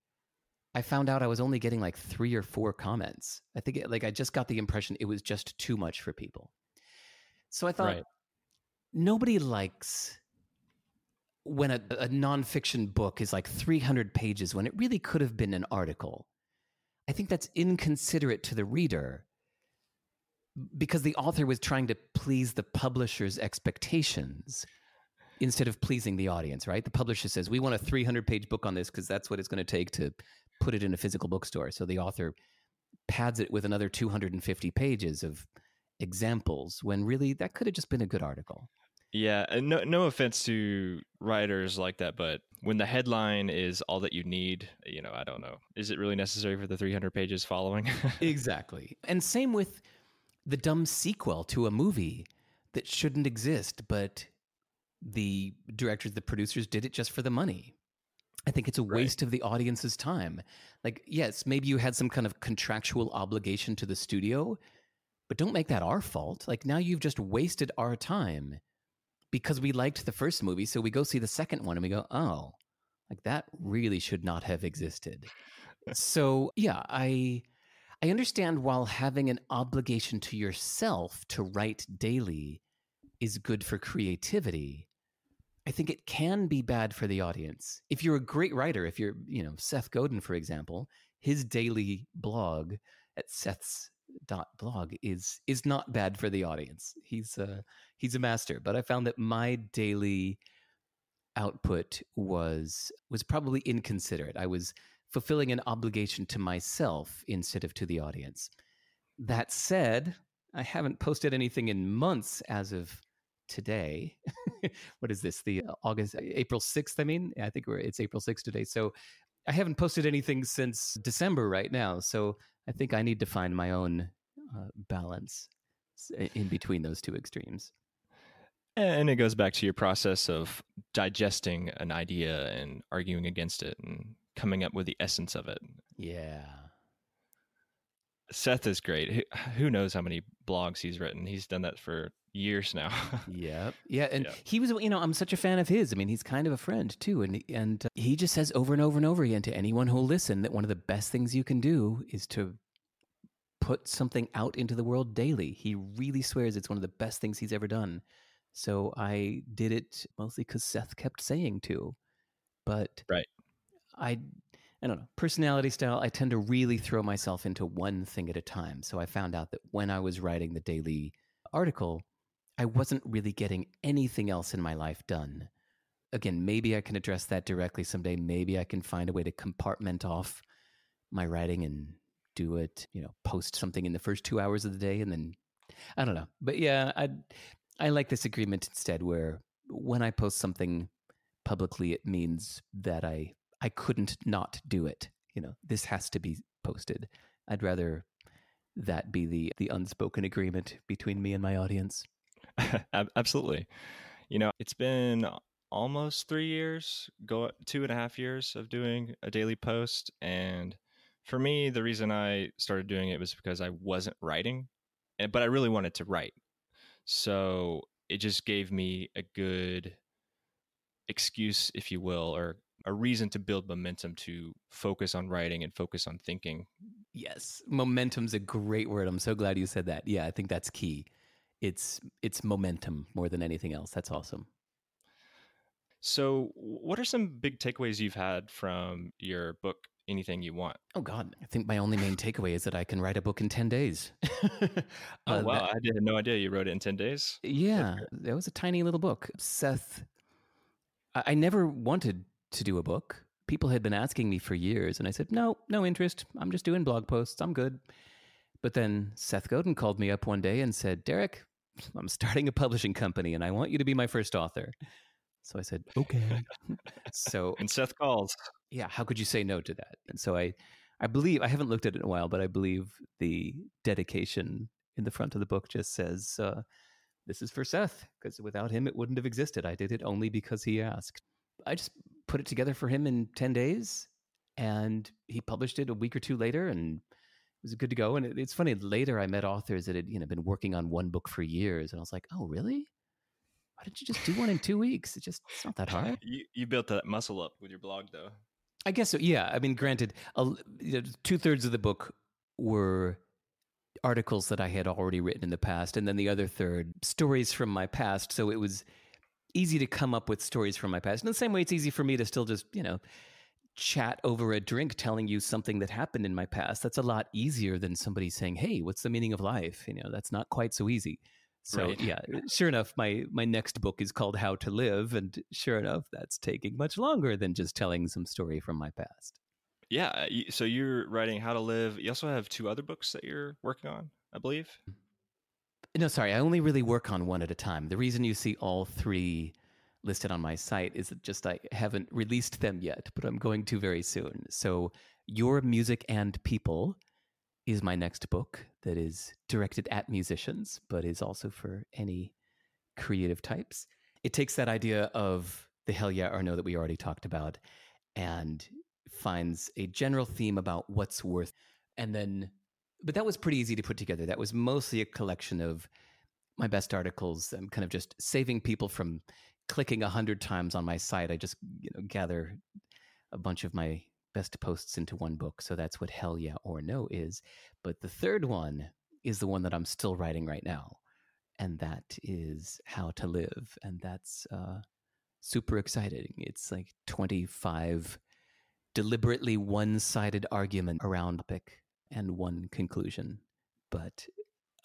I found out I was only getting like three or four comments. I think it, like I just got the impression it was just too much for people. So I thought Right. nobody likes when a, a nonfiction book is like 300 pages when it really could have been an article. I think that's inconsiderate to the reader because the author was trying to please the publisher's expectations instead of pleasing the audience, right? The publisher says, We want a 300 page book on this because that's what it's going to take to put it in a physical bookstore. So the author pads it with another 250 pages of examples when really that could have just been a good article. Yeah, and no no offense to writers like that, but when the headline is all that you need, you know, I don't know. Is it really necessary for the 300 pages following? Exactly. And same with the dumb sequel to a movie that shouldn't exist, but the directors, the producers did it just for the money. I think it's a waste of the audience's time. Like, yes, maybe you had some kind of contractual obligation to the studio, but don't make that our fault. Like, now you've just wasted our time because we liked the first movie. So we go see the second one and we go, oh, Like that really should not have existed. so, yeah, I I understand while having an obligation to yourself to write daily is good for creativity, I think it can be bad for the audience. If you're a great writer, if you're, you know, Seth Godin, for example, his daily blog at Seth's dot blog is is not bad for the audience. He's a he's a master. But I found that my daily output was was probably inconsiderate. I was fulfilling an obligation to myself instead of to the audience. That said, I haven't posted anything in months as of today. what is this? The uh, August, April 6th, I mean? I think it's April 6th today. So I haven't posted anything since December right now. So I think I need to find my own uh, balance in between those two extremes. And it goes back to your process of digesting an idea and arguing against it and coming up with the essence of it. Yeah. Seth is great. Who knows how many blogs he's written? He's done that for years now. yeah, Yeah, and he was you know, I'm such a fan of his. I mean, he's kind of a friend too and and uh, he just says over and over and over again to anyone who'll listen that one of the best things you can do is to put something out into the world daily. He really swears it's one of the best things he's ever done. So I did it mostly cuz Seth kept saying to. But Right. I I don't know, personality style, I tend to really throw myself into one thing at a time. So I found out that when I was writing the daily article, I wasn't really getting anything else in my life done. Again, maybe I can address that directly someday. Maybe I can find a way to compartment off my writing and do it, you know, post something in the first two hours of the day and then I don't know. But yeah, I I like this agreement instead where when I post something publicly, it means that I I couldn't not do it. You know, this has to be posted. I'd rather that be the the unspoken agreement between me and my audience. Absolutely. You know, it's been almost three years, go two and a half years of doing a daily post. And for me, the reason I started doing it was because I wasn't writing, eh, but I really wanted to write. So it just gave me a good excuse, if you will, or a reason to build momentum to focus on writing and focus on thinking. Yes, momentum's a great word. I'm so glad you said that. Yeah, I think that's key. It's it's momentum more than anything else. That's awesome. So, what are some big takeaways you've had from your book anything you want. Oh God, I think my only main takeaway is that I can write a book in ten days. oh uh, wow, that, I had no idea you wrote it in ten days. Yeah, that was a tiny little book. Seth, I, I never wanted to do a book. People had been asking me for years, and I said, no, no interest. I'm just doing blog posts. I'm good. But then Seth Godin called me up one day and said, Derek, I'm starting a publishing company and I want you to be my first author. So I said, okay. so and Seth calls. Yeah, how could you say no to that? And so I I believe I haven't looked at it in a while, but I believe the dedication in the front of the book just says uh, this is for Seth because without him it wouldn't have existed. I did it only because he asked. I just put it together for him in 10 days and he published it a week or two later and it was good to go. And it, it's funny, later I met authors that had you know been working on one book for years and I was like, oh, really? Why didn't you just do one in two weeks? It just it's not that hard. You, you built that muscle up with your blog, though. I guess so. Yeah. I mean, granted, two thirds of the book were articles that I had already written in the past, and then the other third stories from my past. So it was easy to come up with stories from my past. In the same way, it's easy for me to still just, you know, chat over a drink telling you something that happened in my past. That's a lot easier than somebody saying, "Hey, what's the meaning of life?" You know, that's not quite so easy. So right. yeah, sure enough, my my next book is called How to Live, and sure enough, that's taking much longer than just telling some story from my past. Yeah, uh, so you're writing How to Live. You also have two other books that you're working on, I believe. No, sorry, I only really work on one at a time. The reason you see all three listed on my site is that just I haven't released them yet, but I'm going to very soon. So, Your Music and People is my next book that is directed at musicians, but is also for any creative types. It takes that idea of the hell yeah or no that we already talked about and finds a general theme about what's worth. And then, but that was pretty easy to put together. That was mostly a collection of my best articles. I'm kind of just saving people from clicking a hundred times on my site. I just you know gather a bunch of my best posts into one book. So that's what Hell Yeah or No is. But the third one is the one that I'm still writing right now. And that is How to Live. And that's uh, super exciting. It's like 25 deliberately one sided argument around topic and one conclusion. But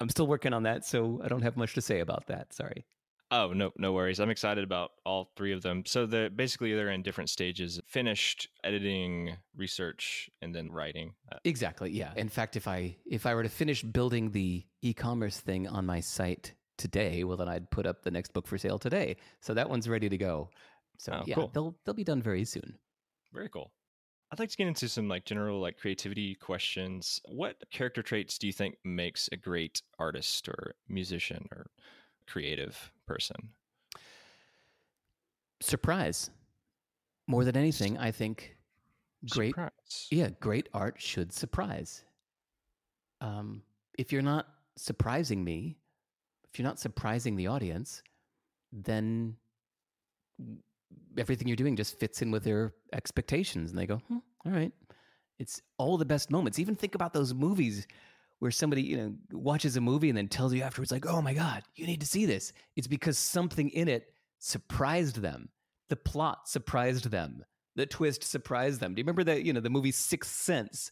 I'm still working on that, so I don't have much to say about that. Sorry. Oh no, no worries. I'm excited about all three of them. So the basically they're in different stages: finished editing, research, and then writing. Uh, Exactly. Yeah. In fact, if I if I were to finish building the e-commerce thing on my site today, well, then I'd put up the next book for sale today. So that one's ready to go. So Oh, yeah, cool. they'll they'll be done very soon. Very cool. I'd like to get into some like general like creativity questions. What character traits do you think makes a great artist or musician or creative person? Surprise. More than anything, I think great Surprise. Yeah, great art should surprise. Um, if you're not surprising me, if you're not surprising the audience, then everything you're doing just fits in with their expectations, and they go, hmm, "All right." It's all the best moments. Even think about those movies where somebody you know watches a movie and then tells you afterwards, like, "Oh my god, you need to see this." It's because something in it surprised them. The plot surprised them the twist surprised them. Do you remember that, you know, the movie Sixth Sense?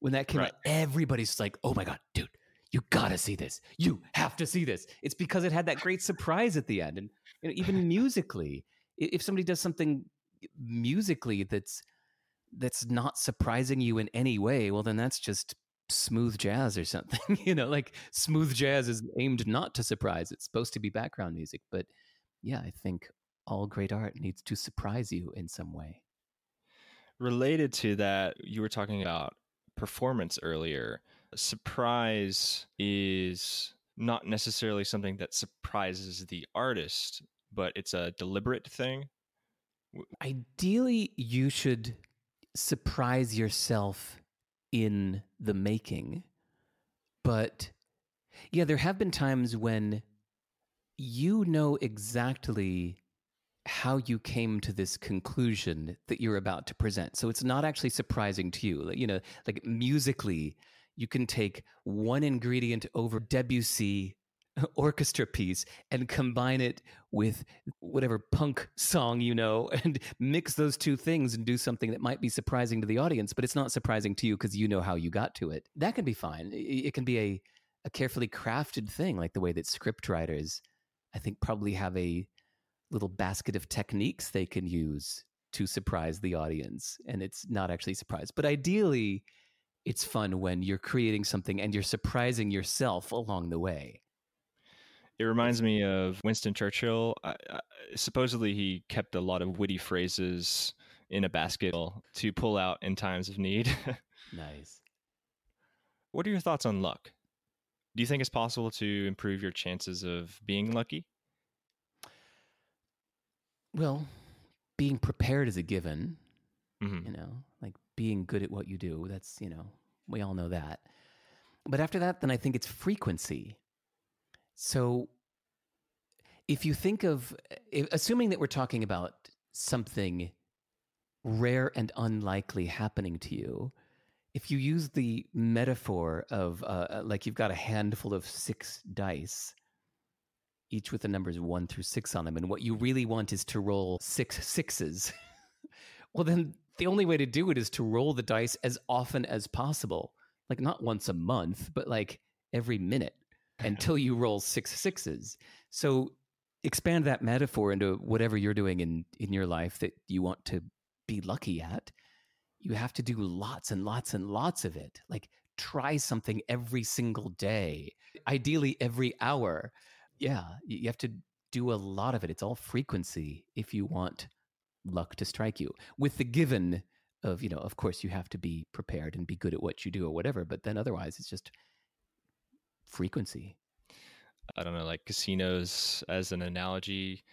When that came Right. out, everybody's like, oh my God, dude, you gotta see this. You have to see this. It's because it had that great surprise at the end. And you know, even musically, if somebody does something musically that's that's not surprising you in any way, well then that's just smooth jazz or something. you know, like smooth jazz is aimed not to surprise. It's supposed to be background music. But yeah, I think all great art needs to surprise you in some way. Related to that, you were talking about performance earlier. Surprise is not necessarily something that surprises the artist, but it's a deliberate thing. Ideally, you should surprise yourself in the making. But yeah, there have been times when you know exactly how you came to this conclusion that you're about to present. So it's not actually surprising to you. Like, You know, like musically, you can take one ingredient over Debussy orchestra piece and combine it with whatever punk song you know and mix those two things and do something that might be surprising to the audience, but it's not surprising to you because you know how you got to it. That can be fine. It, can be a, a carefully crafted thing, like the way that script writers, I think, probably have a little basket of techniques they can use to surprise the audience. And it's not actually surprise. But ideally, it's fun when you're creating something and you're surprising yourself along the way. It reminds me of Winston Churchill. I, I, supposedly, he kept a lot of witty phrases in a basket to pull out in times of need. Nice. what are your thoughts on luck? Do you think it's possible to improve your chances of being lucky? Well, being prepared is a given, hmm you know, like being good at what you do. That's, you know, we all know that. But after that, then I think it's frequency. So if you think of, eh, if, assuming that we're talking about something rare and unlikely happening to you, if you use the metaphor of uh, uh, like you've got a handful of six dice, each with the numbers one through six on them, and what you mm-hmm. really want is to roll six sixes, well, then the only way to do it is to roll the dice as often as possible. Like not once a month, but like every minute until you roll six sixes. So expand that metaphor into whatever you're doing in, in your life that you want to be lucky at. You have to do lots and lots and lots of it. Like try something every single day, ideally every hour. Yeah, you have to do a lot of it. It's all frequency if you want luck to strike you with the given of you know of course you have to be prepared and be good at what you do or whatever but then otherwise it's just frequency I don't know, like casinos as an analogy.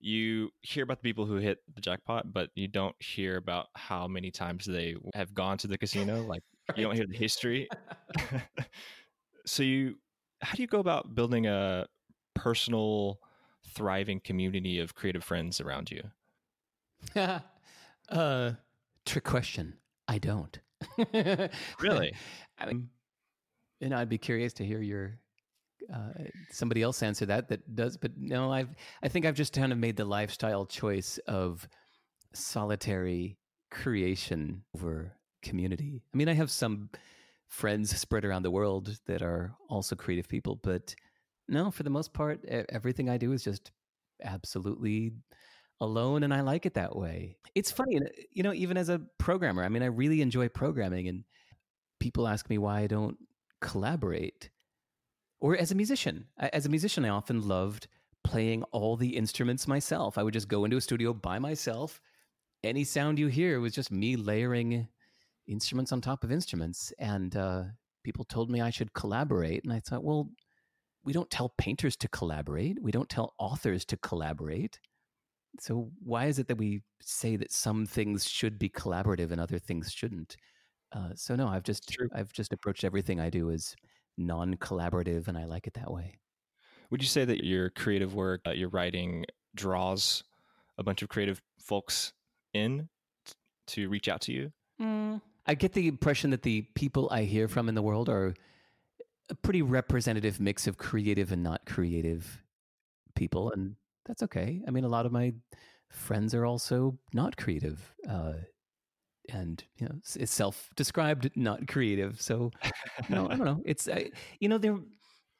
You hear about the people who hit the jackpot, but you don't hear about how many times they have gone to the casino. Like you don't hear the history. so you, how do you go about building a personal, thriving community of creative friends around you? uh Trick question. I don't. Really? I mean, and I'd be curious to hear your uh, somebody else answer that that does. But no, I've I think I've just kind of made the lifestyle choice of solitary creation over community. I mean, I have some friends spread around the world that are also creative people, but no, for the most part, everything I do is just absolutely alone and I like it that way. It's funny, you know, even as a programmer, I mean, I really enjoy programming and people ask me why I don't collaborate. Or as a musician, as a musician, I often loved playing all the instruments myself. I would just go into a studio by myself. Any sound you hear was just me layering instruments on top of instruments. And uh, people told me I should collaborate. And I thought, well, we don't tell painters to collaborate. We don't tell authors to collaborate. So why is it that we say that some things should be collaborative and other things shouldn't? Uh, so no, I've just True. I've just approached everything I do as non-collaborative, and I like it that way. Would you say that your creative work, uh, your writing, draws a bunch of creative folks in t- to reach out to you? I get the impression that the people I hear from in the world are a pretty representative mix of creative and not creative people, and that's okay. I mean, a lot of my friends are also not creative, uh, and you know, it's self-described not creative. So, no, I don't know. It's I, you know, they're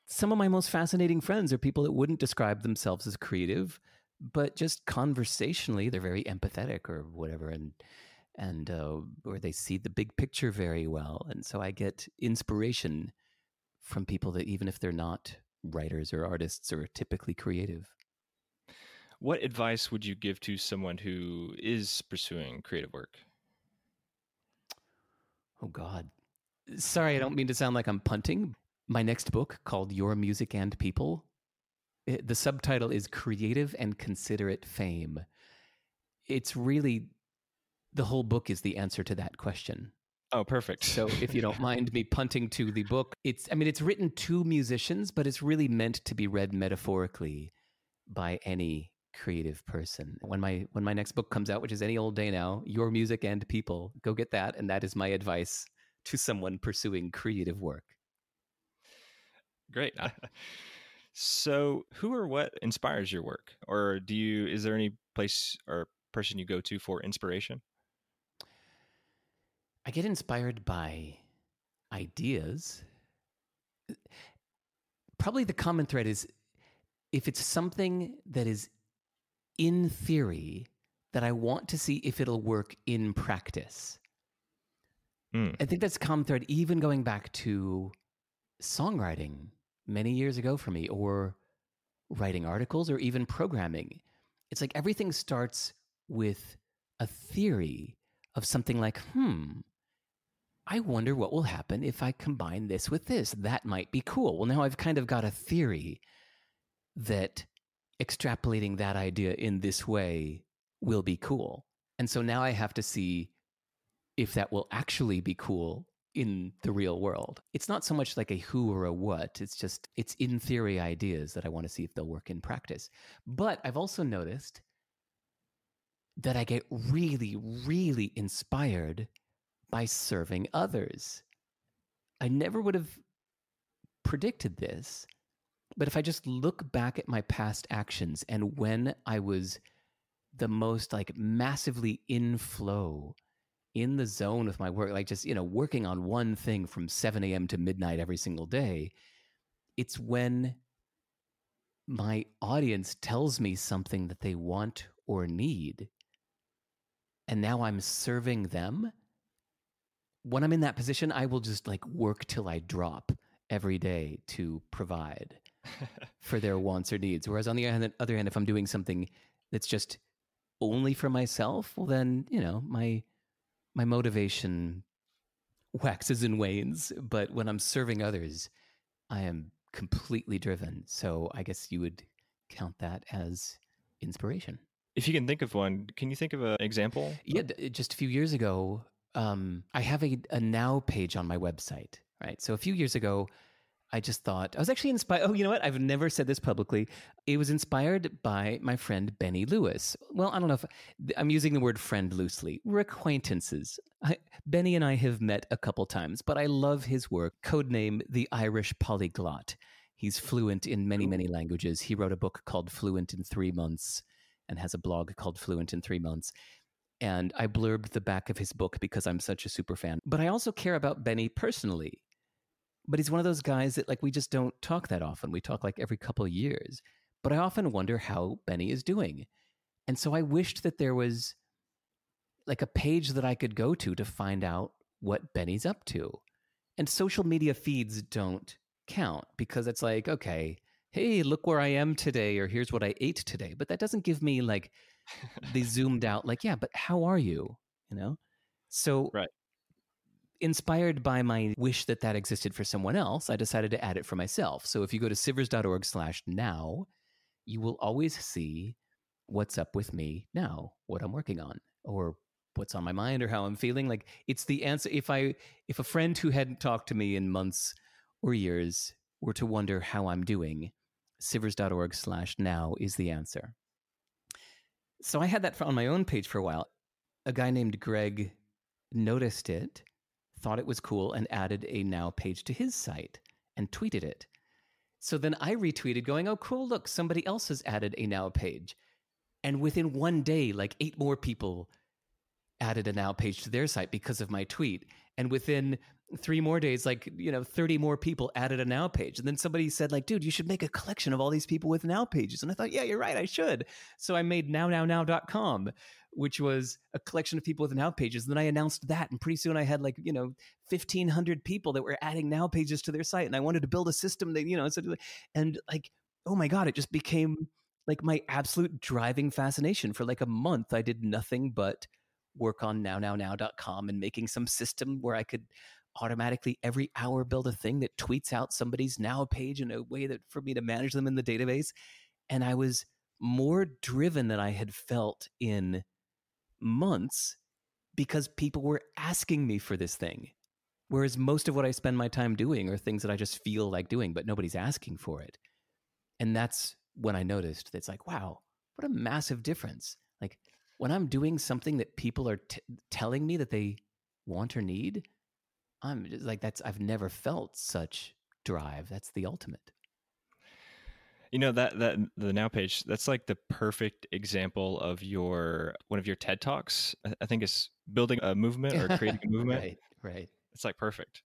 some of my most fascinating friends are people that wouldn't describe themselves as creative, but just conversationally, they're very empathetic or whatever, and and uh, or they see the big picture very well. And so I get inspiration from people that even if they're not writers or artists or typically creative. What advice would you give to someone who is pursuing creative work? Oh God. Sorry, I don't mean to sound like I'm punting. My next book called Your Music and People. it- the subtitle is Creative and Considerate Fame. It's really the whole book is the answer to that question. Oh, perfect. So if you don't mind me punting to the book, it's I mean it's written to musicians, but it's really meant to be read metaphorically by any creative person. When my when my next book comes out, which is any old day now, Your Music and People, go get that and that is my advice to someone pursuing creative work. Great. so, who or what inspires your work? Or do you is there any place or person you go to for inspiration? I get inspired by ideas. Probably the common thread is if it's something that is in theory that I want to see if it'll work in practice. Hmm. I think that's a common thread, even going back to songwriting many years ago for me, or writing articles, or even programming. It's like everything starts with a theory of something like, hmm, I wonder what will happen if I combine this with this. That might be cool. Well, now I've kind of got a theory that extrapolating that idea in this way will be cool. And so now I have to see if that will actually be cool in the real world. It's not so much like a who or a what, it's just it's in theory ideas that I want to see if they'll work in practice. But I've also noticed that I get really really inspired by serving others. I never would have predicted this, but if I just look back at my past actions and when I was the most like massively in flow in the zone with my work, like just, you know, working on one thing from 7 a.m. to midnight every single day, it's when my audience tells me something that they want or need. And now I'm serving them when I'm in that position, I will just like work till I drop every day to provide for their wants or needs. Whereas on the other hand- if I'm doing something that's just only for myself, well, then you know my my motivation waxes and wanes. But when I'm serving others, I am completely driven. So I guess you would count that as inspiration. If you can think of one, can you think of an example? Yeah, just a few years ago, um, I have a, a now page on my website, right? So a few years ago, I just thought I was actually inspired. Oh, you know what? I've never said this publicly. It was inspired by my friend Benny Lewis. Well, I don't know if I'm using the word friend loosely. We're acquaintances. I, Benny and I have met a couple times, but I love his work. Codename The Irish Polyglot. He's fluent in many, many languages. He wrote a book called Fluent in Three Months and has a blog called Fluent in Three Months. And I blurbed the back of his book because I'm such a super fan. But I also care about Benny personally but he's one of those guys that like we just don't talk that often. We talk like every couple of years. But I often wonder how Benny is doing. And so I wished that there was like a page that I could go to to find out what Benny's up to. And social media feeds don't count because it's like, okay, hey, look where I am today, or here's what I ate today. But that doesn't give me like the zoomed out, like, yeah, but how are you? You know? So right inspired by my wish that that existed for someone else, I decided to add it for myself. So if you go to sivers.org slash now, you will always see what's up with me now, what I'm working on, or what's on my mind or how I'm feeling. Like it's the answer. If I, if a friend who hadn't talked to me in months or years were to wonder how I'm doing, sivers.org slash now is the answer. So I had that on my own page for a while. A guy named Greg noticed it thought it was cool and added a now page to his site and tweeted it. So then I retweeted going, "Oh cool, look, somebody else has added a now page." And within one day, like eight more people added a now page to their site because of my tweet. And within three more days, like, you know, 30 more people added a now page. And then somebody said, like, dude, you should make a collection of all these people with now pages. And I thought, yeah, you're right, I should. So I made nownownow.com, which was a collection of people with now pages. And then I announced that. And pretty soon I had like, you know, 1,500 people that were adding now pages to their site. And I wanted to build a system that, you know, and like, oh my God, it just became like my absolute driving fascination for like a month. I did nothing but work on nownownow.com and making some system where I could automatically every hour build a thing that tweets out somebody's now page in a way that for me to manage them in the database. And I was more driven than I had felt in months because people were asking me for this thing. Whereas most of what I spend my time doing are things that I just feel like doing, but nobody's asking for it. And that's when I noticed that it's like, wow, what a massive difference. Like when I'm doing something that people are t- telling me that they want or need, I'm just like, that's, I've never felt such drive. That's the ultimate. You know that that the now page that's like the perfect example of your one of your TED talks. I think it's building a movement or creating a movement. right, right. It's like perfect.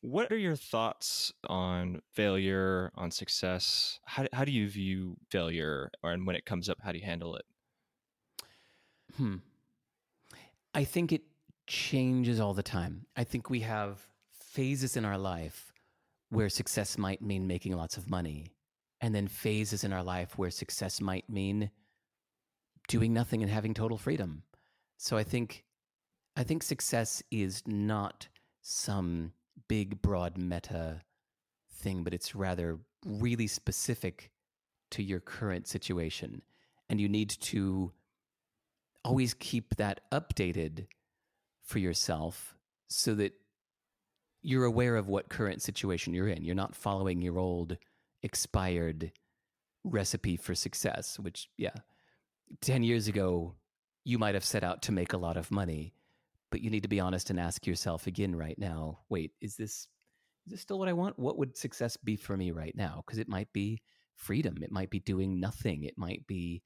What are your thoughts on failure, on success? How how do you view failure, or and when it comes up, how do you handle it? Hmm. I think it changes all the time. I think we have phases in our life where success might mean making lots of money and then phases in our life where success might mean doing nothing and having total freedom. So I think I think success is not some big broad meta thing, but it's rather really specific to your current situation. And you need to always keep that updated for yourself so that you're aware of what current situation you're in. You're not following your old expired recipe for success, which, yeah, 10 years ago, you might have set out to make a lot of money, but you need to be honest and ask yourself again right now wait, is this. Is this still what I want? What would success be for me right now? Because it might be freedom. It might be doing nothing. It might be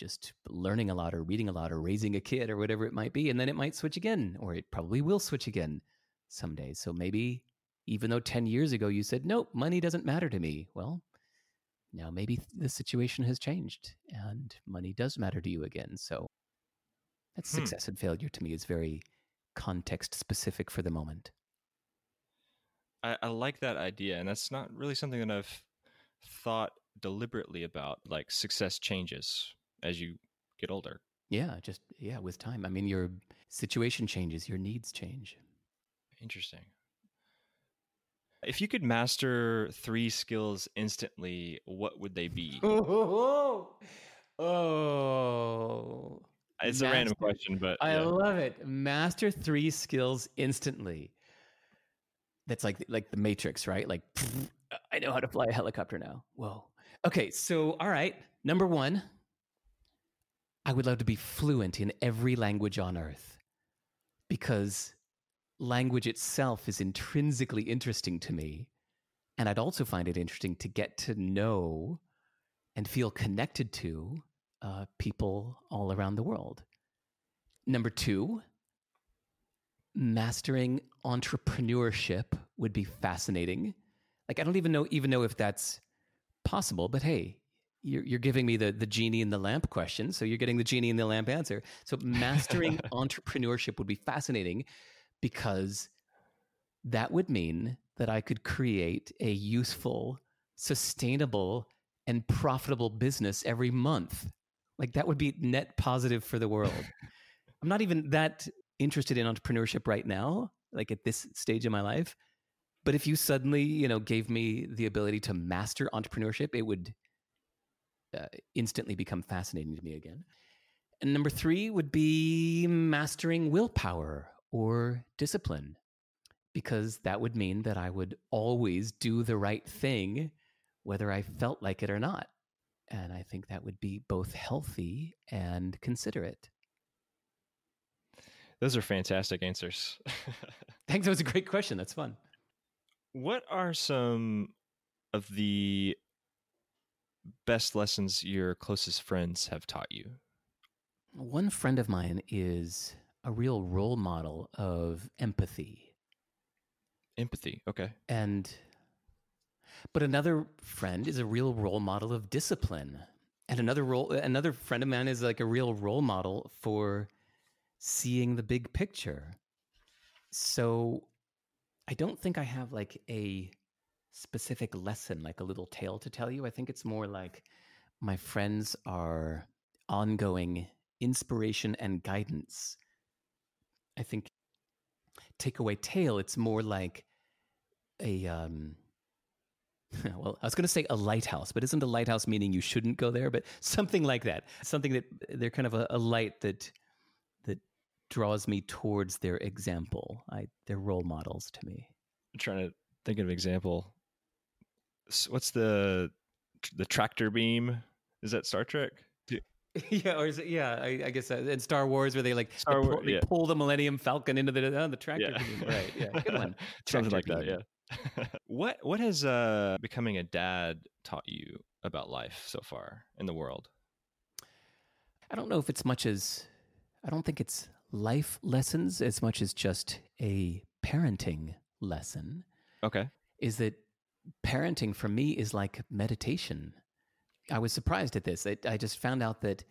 just learning a lot or reading a lot or raising a kid or whatever it might be. And then it might switch again, or it probably will switch again someday. So maybe even though 10 years ago you said, nope, money doesn't matter to me. Well, now maybe the situation has changed and money does matter to you again. So that's hmm. success and failure to me is very context specific for the moment. I, I like that idea. And that's not really something that I've thought deliberately about. Like success changes as you get older. Yeah, just yeah, with time. I mean, your situation changes, your needs change. Interesting. If you could master three skills instantly, what would they be? Oh, oh. it's master, a random question, but I love it. Master three skills instantly. That's like like the Matrix, right? Like I know how to fly a helicopter now. Whoa. Okay, so all right, number one, I would love to be fluent in every language on earth because language itself is intrinsically interesting to me. And I'd also find it interesting to get to know and feel connected to uh, people all around the world. Number two, mastering entrepreneurship would be fascinating. Like I don't even know even know if that's possible, but hey, you're, you're giving me the the genie in the lamp question, so you're getting the genie in the lamp answer. So mastering entrepreneurship would be fascinating because that would mean that I could create a useful, sustainable, and profitable business every month. Like that would be net positive for the world. I'm not even that interested in entrepreneurship right now, like at this stage of my life. But if you suddenly, you know, gave me the ability to master entrepreneurship, it would uh, instantly become fascinating to me again. And number three would be mastering willpower or discipline, because that would mean that I would always do the right thing, whether I felt like it or not. And I think that would be both healthy and considerate. Those are fantastic answers. Thanks. That was a great question. That's fun. What are some of the best lessons your closest friends have taught you? One friend of mine is a real role model of empathy. Empathy. Okay. And but another friend is a real role model of discipline. And another role another friend of mine is like a real role model for seeing the big picture. So I don't think I have like a specific lesson, like a little tale to tell you. I think it's more like my friends are ongoing inspiration and guidance. I think takeaway tale, it's more like a um well, I was going to say a lighthouse, but isn't a lighthouse meaning you shouldn't go there? But something like that. Something that they're kind of a, a light that that draws me towards their example. I they're role models to me. I'm trying to think of an example. What's the the tractor beam? Is that Star Trek? yeah, or is it? Yeah, I, I guess uh, in Star Wars where they like they, Wars, they yeah. pull the Millennium Falcon into the uh, the tractor. Yeah. beam. Right. Yeah. Good one. Something Tractor like that. Yeah. what What has uh, becoming a dad taught you about life so far in the world? I don't know if it's much as I don't think it's life lessons as much as just a parenting lesson. Okay. Is that parenting for me is like meditation. I was surprised at this. I, I just found out that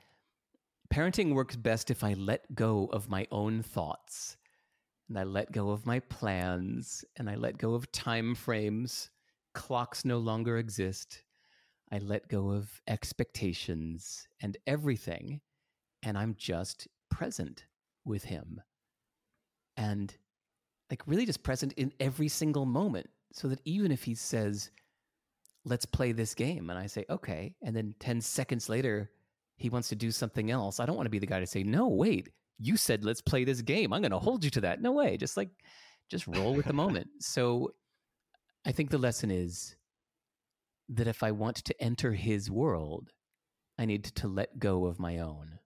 parenting works best if I let go of my own thoughts and I let go of my plans and I let go of time frames. Clocks no longer exist. I let go of expectations and everything, and I'm just present with him. And like really just present in every single moment so that even if he says, let's play this game, and I say, okay, and then 10 seconds later, he wants to do something else, I don't want to be the guy to say, no, wait, you said let's play this game. I'm going to hold you to that. No way. Just like, just roll with the moment. So I think the lesson is that if I want to enter his world, I need to let go of my own.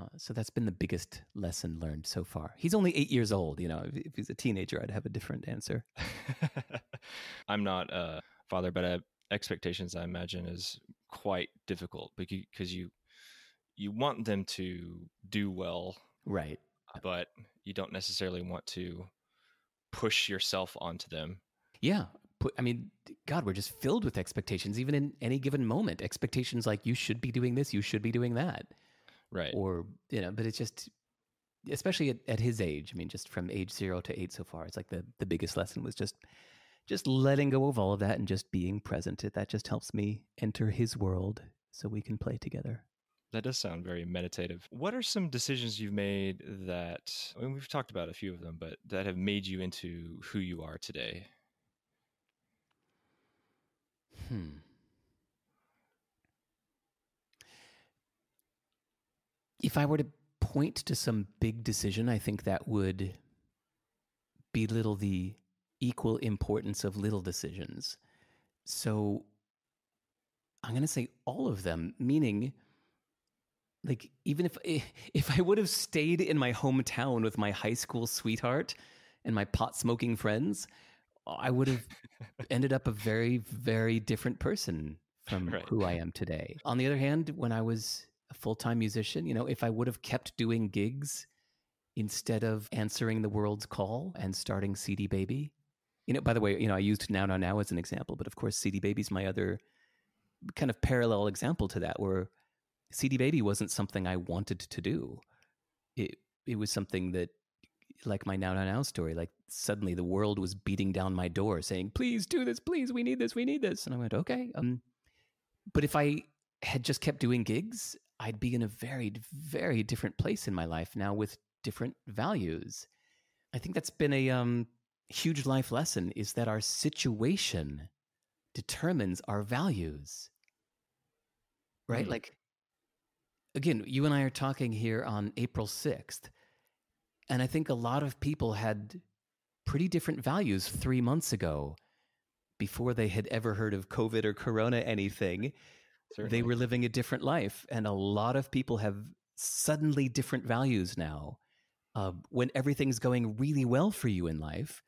Uh, so that's been the biggest lesson learned so far. He's only eight years old. You know, if, if he's a teenager, I'd have a different answer. I'm not a father, but uh, expectations, I imagine, is quite difficult because you you want them to do well, Right. but you don't necessarily want to push yourself onto them. Yeah. Put, I mean, God, we're just filled with expectations, even in any given moment. Expectations like you should be doing this, you should be doing that. Right. Or, you know, but it's just, especially at, at his age, I mean, just from age zero to eight so far, it's like the, the biggest lesson was just, just letting go of all of that and just being present. It- That just helps me enter his world so we can play together. That does sound very meditative. What are some decisions you've made that, I mean, we've talked about a few of them, but that have made you into who you are today? Hmm. If I were to point to some big decision, I think that would belittle the equal importance of little decisions. So I'm going to say all of them, meaning like even if if I would have stayed in my hometown with my high school sweetheart and my pot smoking friends, I would have ended up a very very different person from right. who I am today. On the other hand, when I was a full-time musician, you know, if I would have kept doing gigs instead of answering the world's call and starting CD Baby, you know, by the way, you know, I used Now Now Now as an example, but of course CD Baby's my other kind of parallel example to that where CD Baby wasn't something I wanted to do. It it was something that like my now now now story like suddenly the world was beating down my door saying please do this please we need this we need this and i went okay um but if i had just kept doing gigs i'd be in a very very different place in my life now with different values i think that's been a um huge life lesson is that our situation determines our values right mm like again, you and I are talking here on April 6th. And I think a lot of people had pretty different values three months ago before they had ever heard of COVID or Corona anything. Certainly. They were living a different life. And a lot of people have suddenly different values now. Uh, when everything's going really well for you in life,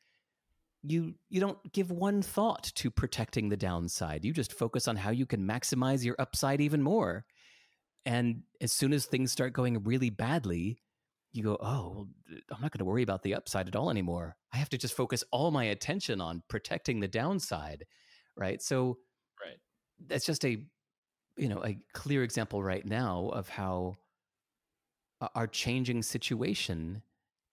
you you don't give one thought to protecting the downside. You just focus on how you can maximize your upside even more. And as soon as things start going really badly, you go, oh, I'm not going to worry about the upside at all anymore. I have to just focus all my attention on protecting the downside, right? So, right, that's just a, you know, a clear example right now of how uh, our changing situation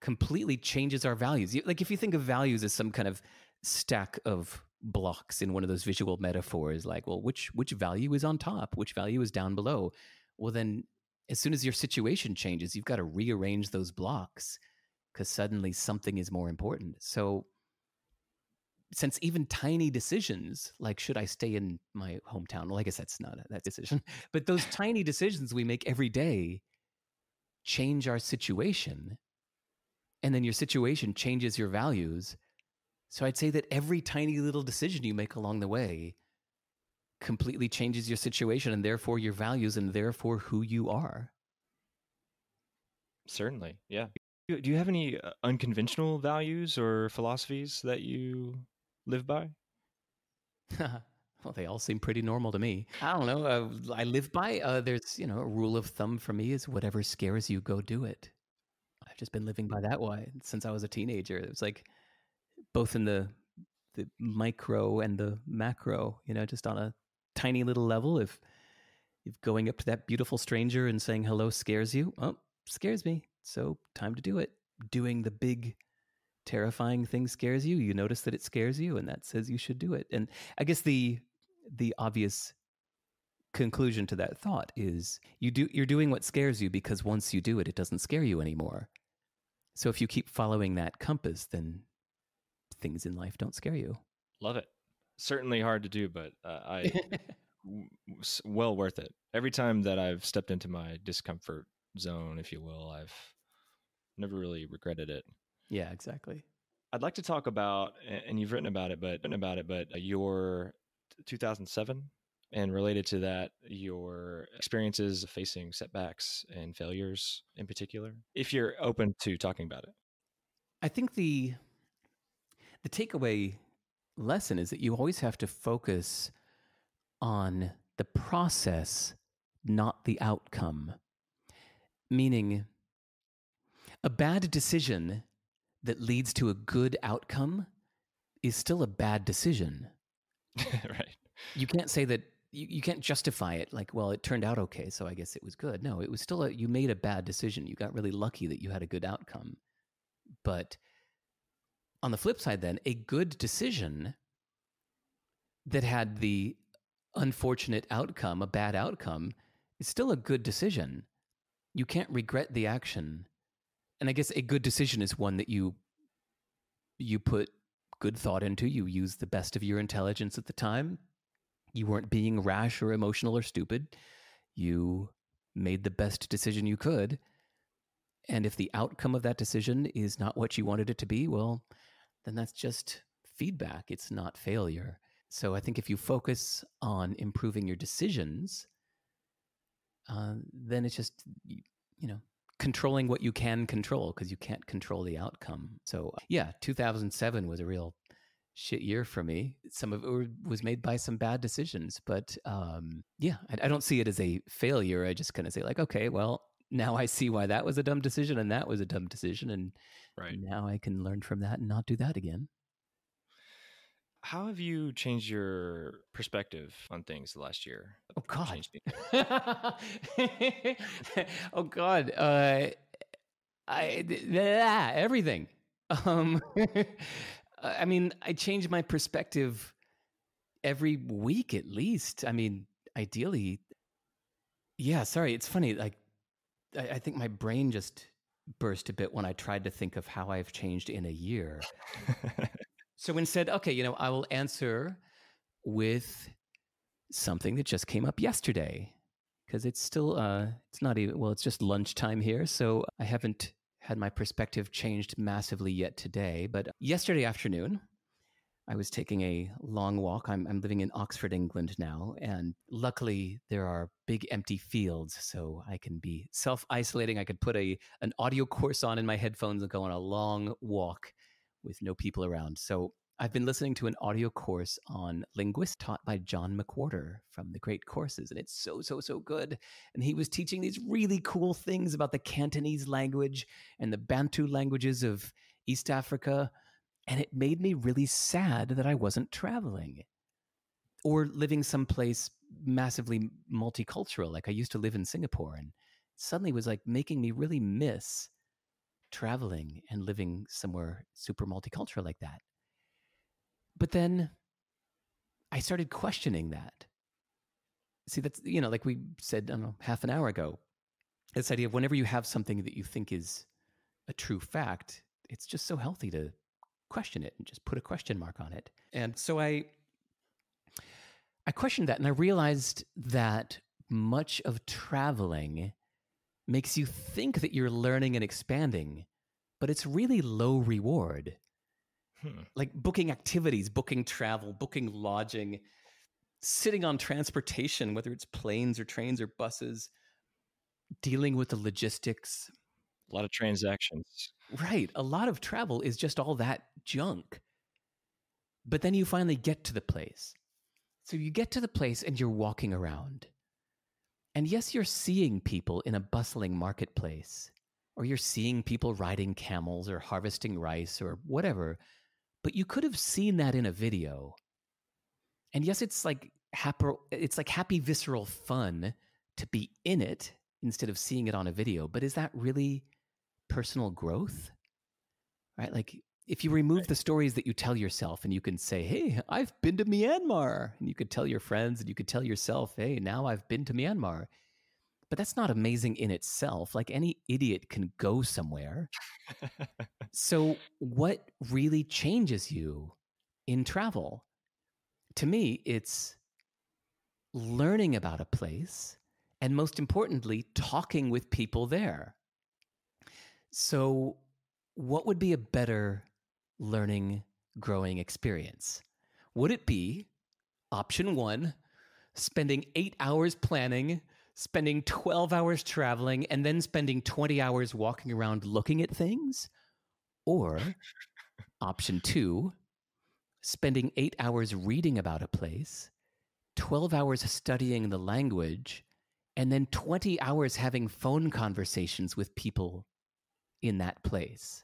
completely changes our values. Like if you think of values as some kind of stack of blocks in one of those visual metaphors, like, well, which which value is on top, which value is down below? well then as soon as your situation changes you've got to rearrange those blocks because suddenly something is more important so since even tiny decisions like should i stay in my hometown well i guess that's not a, that decision but those tiny decisions we make every day change our situation and then your situation changes your values so i'd say that every tiny little decision you make along the way completely changes your situation and therefore your values and therefore who you are. Certainly. Yeah. Do you have any uh, unconventional values or philosophies that you live by? well, they all seem pretty normal to me. I don't know. Uh, I live by, uh, there's, you know, a rule of thumb for me is whatever scares you, go do it. I've just been living by that way since I was a teenager. It was like both in the the micro and the macro, you know, just on a tiny little level, if if going up to that beautiful stranger and saying hello scares you, oh, scares me. So time to do it. Doing the big terrifying thing scares you. You notice that it scares you, and that says you should do it. And I guess the the obvious conclusion to that thought is you do you're doing what scares you because once you do it, it doesn't scare you anymore. So if you keep following that compass, then things in life don't scare you. Love it certainly hard to do, but uh, I well worth it. Every time that I've stepped into my discomfort zone, if you will, I've never really regretted it. Yeah, exactly. I'd like to talk about, and you've written about it, but written about it, but uh, your 2007 and related to that, your experiences facing setbacks and failures in particular, if you're open to talking about it. I think the the takeaway lesson is that you always have to focus on the process, not the outcome. Meaning, a bad decision that leads to a good outcome is still a bad decision. right. You can't say that you, you can't justify it like, well, it turned out okay, so I guess it was good. No, it was still a you made a bad decision. You got really lucky that you had a good outcome. But on the flip side, then, a good decision that had the unfortunate outcome, a bad outcome, is still a good decision. You can't regret the action. And I guess a good decision is one that you you put good thought into, you use the best of your intelligence at the time. You weren't being rash or emotional or stupid. You made the best decision you could. And if the outcome of that decision is not what you wanted it to be, well, then that's just feedback, it's not failure. So I think if you focus on improving your decisions, uh, then it's just, you know, controlling what you can control because you can't control the outcome. So, yeah, 2007 was a real shit year for me. Some of it was made by some bad decisions, but um, yeah, I, I, don't see it as a failure. I just kind of say like, okay, well, now I see why that was a dumb decision and that was a dumb decision, and right. now I can learn from that and not do that again. How have you changed your perspective on things the last year? Oh God! oh God! Uh, I yeah, everything. Um, I mean, I change my perspective every week at least. I mean, ideally, yeah. Sorry, it's funny. Like, I, I think my brain just burst a bit when I tried to think of how I've changed in a year. so instead, okay, you know, I will answer with something that just came up yesterday because it's still uh it's not even well it's just lunchtime here so i haven't had my perspective changed massively yet today, but yesterday afternoon, I was taking a long walk. I'm, I'm living in Oxford, England now, and luckily there are big empty fields, so I can be self isolating. I could put a an audio course on in my headphones and go on a long walk with no people around. So I've been listening to an audio course on linguists taught by John McWhorter from the Great Courses, and it's so, so, so good. And he was teaching these really cool things about the Cantonese language and the Bantu languages of East Africa. And it made me really sad that I wasn't traveling or living someplace massively multicultural. Like I used to live in Singapore, and suddenly was like making me really miss traveling and living somewhere super multicultural like that. But then I started questioning that. See, that's, you know, like we said, I don't know, half an hour ago, this idea of whenever you have something that you think is a true fact, it's just so healthy to question it and just put a question mark on it. And so I, I questioned that and I realized that much of traveling makes you think that you're learning and expanding, but it's really low reward. Hmm. Like booking activities, booking travel, booking lodging, sitting on transportation, whether it's planes or trains or buses, dealing with the logistics. A lot of transactions. Right. A lot of travel is just all that junk. But then you finally get to the place. So you get to the place and you're walking around. And yes, you're seeing people in a bustling marketplace, or you're seeing people riding camels or harvesting rice or whatever but you could have seen that in a video. And yes, it's like happy, it's like happy visceral fun to be in it instead of seeing it on a video. But is that really personal growth? Right? Like if you remove right. the stories that you tell yourself and you can say, Hey, I've been to Myanmar, and you could tell your friends and you could tell yourself, Hey, now I've been to Myanmar. But that's not amazing in itself. Like any idiot can go somewhere. so, what really changes you in travel? To me, it's learning about a place and, most importantly, talking with people there. So, what would be a better learning, growing experience? Would it be option one, spending eight hours planning spending 12 hours traveling and then spending 20 hours walking around looking at things? Or option two, spending eight hours reading about a place, 12 hours studying the language, and then 20 hours having phone conversations with people in that place.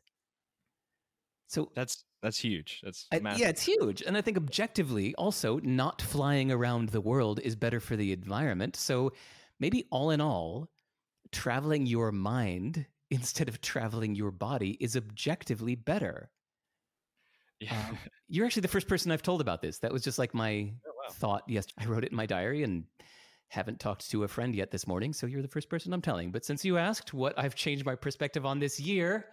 So that's that's huge. That's I, yeah, it's huge. And I think objectively, also, not flying around the world is better for the environment. So maybe all in all, traveling your mind instead of traveling your body is objectively better. Yeah. Um, you're actually the first person I've told about this. That was just like my oh, wow. thought. Yes, I wrote it in my diary and haven't talked to a friend yet this morning. So you're the first person I'm telling. But since you asked what I've changed my perspective on this year,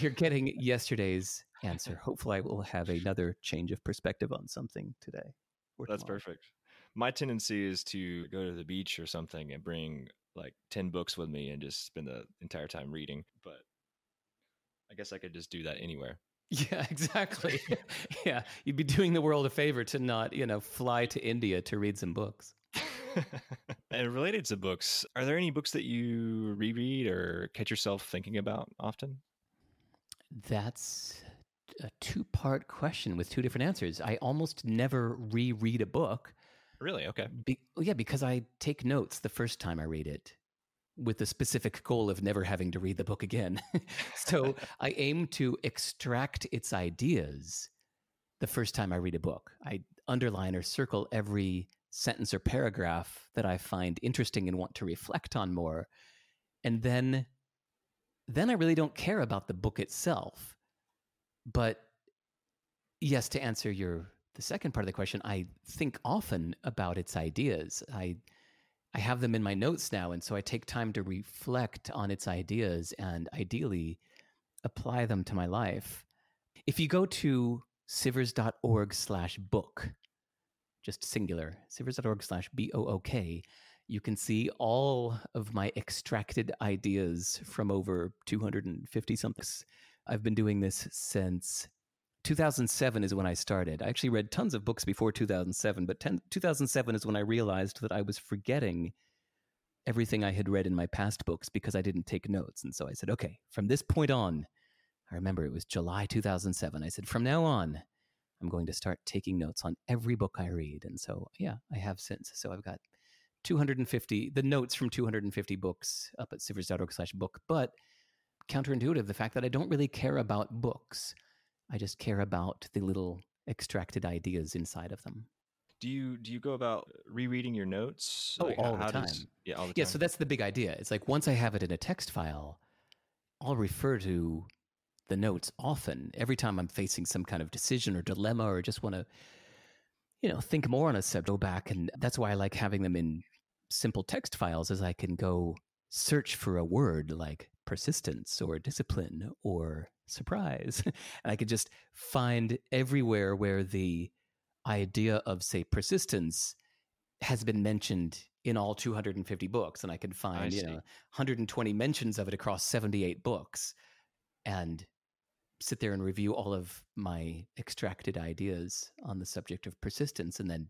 you're getting yesterday's answer. Hopefully, I will have another change of perspective on something today. That's tomorrow. perfect my tendency is to go to the beach or something and bring like 10 books with me and just spend the entire time reading but i guess i could just do that anywhere Yeah, exactly. yeah, you'd be doing the world a favor to not, you know, fly to India to read some books. And related to books, are there any books that you reread or catch yourself thinking about often? That's a two part question with two different answers. I almost never reread a book. Really? Okay. Be- oh, yeah, because I take notes the first time I read it with the specific goal of never having to read the book again. so I aim to extract its ideas the first time I read a book. I underline or circle every sentence or paragraph that I find interesting and want to reflect on more. And then then I really don't care about the book itself. But yes, to answer your the second part of the question, I think often about its ideas. I I have them in my notes now, and so I take time to reflect on its ideas and ideally apply them to my life. If you go to sivers.org slash book, just singular, sivers.org slash B O O K, you can see all of my extracted ideas from over 250 something. I've been doing this since 2007 is when I started. I actually read tons of books before 2007, but 10, 2007 is when I realized that I was forgetting everything I had read in my past books because I didn't take notes. And so I said, okay, from this point on, I remember it was July 2007. I said, from now on, I'm going to start taking notes on every book I read. And so, yeah, I have since. So I've got 250, the notes from 250 books up at sivers.org slash book. But counterintuitive, the fact that I don't really care about books. I just care about the little extracted ideas inside of them. Do you do you go about rereading your notes? Oh, like, all the time. Does, yeah, all the yeah. So that's the big idea. It's like once I have it in a text file, I'll refer to the notes often. Every time I'm facing some kind of decision or dilemma, or just want to, you know, think more on a subject, go back, and that's why I like having them in simple text files, as I can go search for a word like persistence or discipline or surprise. and I could just find everywhere where the idea of, say, persistence has been mentioned in all 250 books. And I can find, I you know, 120 mentions of it across 78 books and sit there and review all of my extracted ideas on the subject of persistence. And then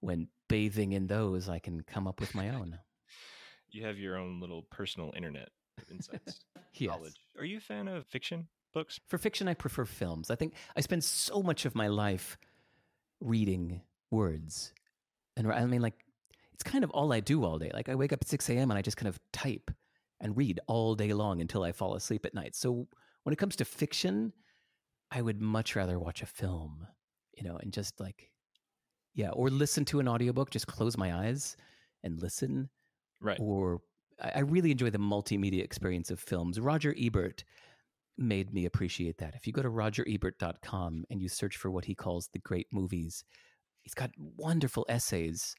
when bathing in those, I can come up with my own. you have your own little personal internet of insights. yes. Knowledge. Are you a fan of fiction books? For fiction, I prefer films. I think I spend so much of my life reading words. And I mean, like, it's kind of all I do all day. Like, I wake up at 6 a.m. and I just kind of type and read all day long until I fall asleep at night. So when it comes to fiction, I would much rather watch a film, you know, and just like, yeah, or listen to an audiobook, just close my eyes and listen. Right. Or I really enjoy the multimedia experience of films. Roger Ebert made me appreciate that. If you go to rogerebert.com and you search for what he calls the great movies, he's got wonderful essays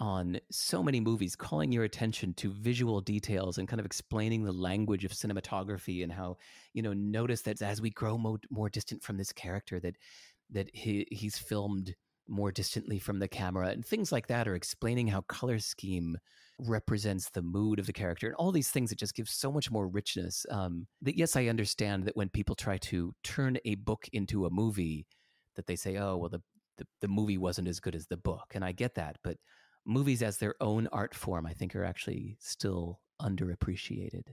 on so many movies, calling your attention to visual details and kind of explaining the language of cinematography and how, you know, notice that as we grow more, more distant from this character, that that he, he's filmed more distantly from the camera and things like that, or explaining how color scheme represents the mood of the character and all these things that just give so much more richness. Um, that yes, I understand that when people try to turn a book into a movie, that they say, oh, well, the, the, the movie wasn't as good as the book. And I get that. But movies as their own art form, I think, are actually still underappreciated.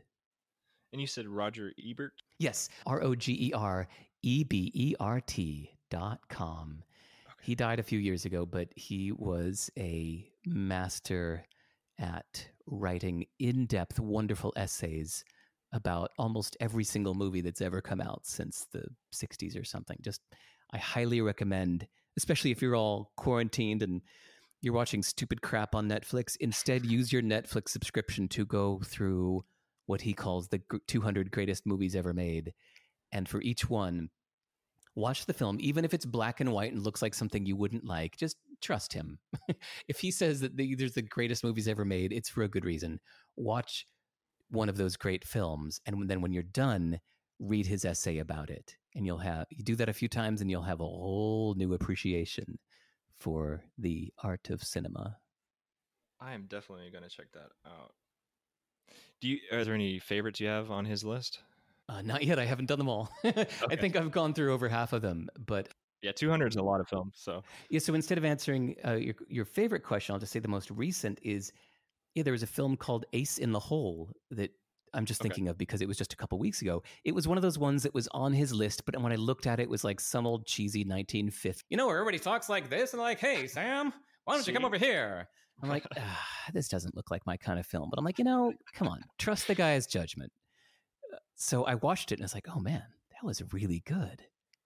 And you said Roger Ebert? Yes, R O G E R E B E R T dot com. Okay. He died a few years ago, but he was a master at writing in depth, wonderful essays about almost every single movie that's ever come out since the 60s or something. Just, I highly recommend, especially if you're all quarantined and you're watching stupid crap on Netflix. Instead, use your Netflix subscription to go through what he calls the 200 greatest movies ever made. And for each one, watch the film, even if it's black and white and looks like something you wouldn't like. Just trust him. if he says that the, there's the greatest movies ever made, it's for a good reason. Watch one of those great films, and then when you're done, read his essay about it, and you'll have you do that a few times, and you'll have a whole new appreciation for the art of cinema. I am definitely going to check that out. Do you? Are there any favorites you have on his list? Uh, not yet. I haven't done them all. I think I've gone through over half of them. But Yeah, 200 is a lot of films. So yeah, so instead of answering uh, your your favorite question, I'll just say the most recent is yeah, there was a film called Ace in the Hole that I'm just Okay. thinking of because it was just a couple weeks ago. It was one of those ones that was on his list, but when I looked at it, it was like some old cheesy 1950. You know, where everybody talks like this and like, "Hey, Sam, why don't you come over here?" I'm like, ah, this doesn't look like my kind of film. But I'm like, you know, come on, trust the guy's judgment. Uh, So I watched it and I was like, oh man, that was really good.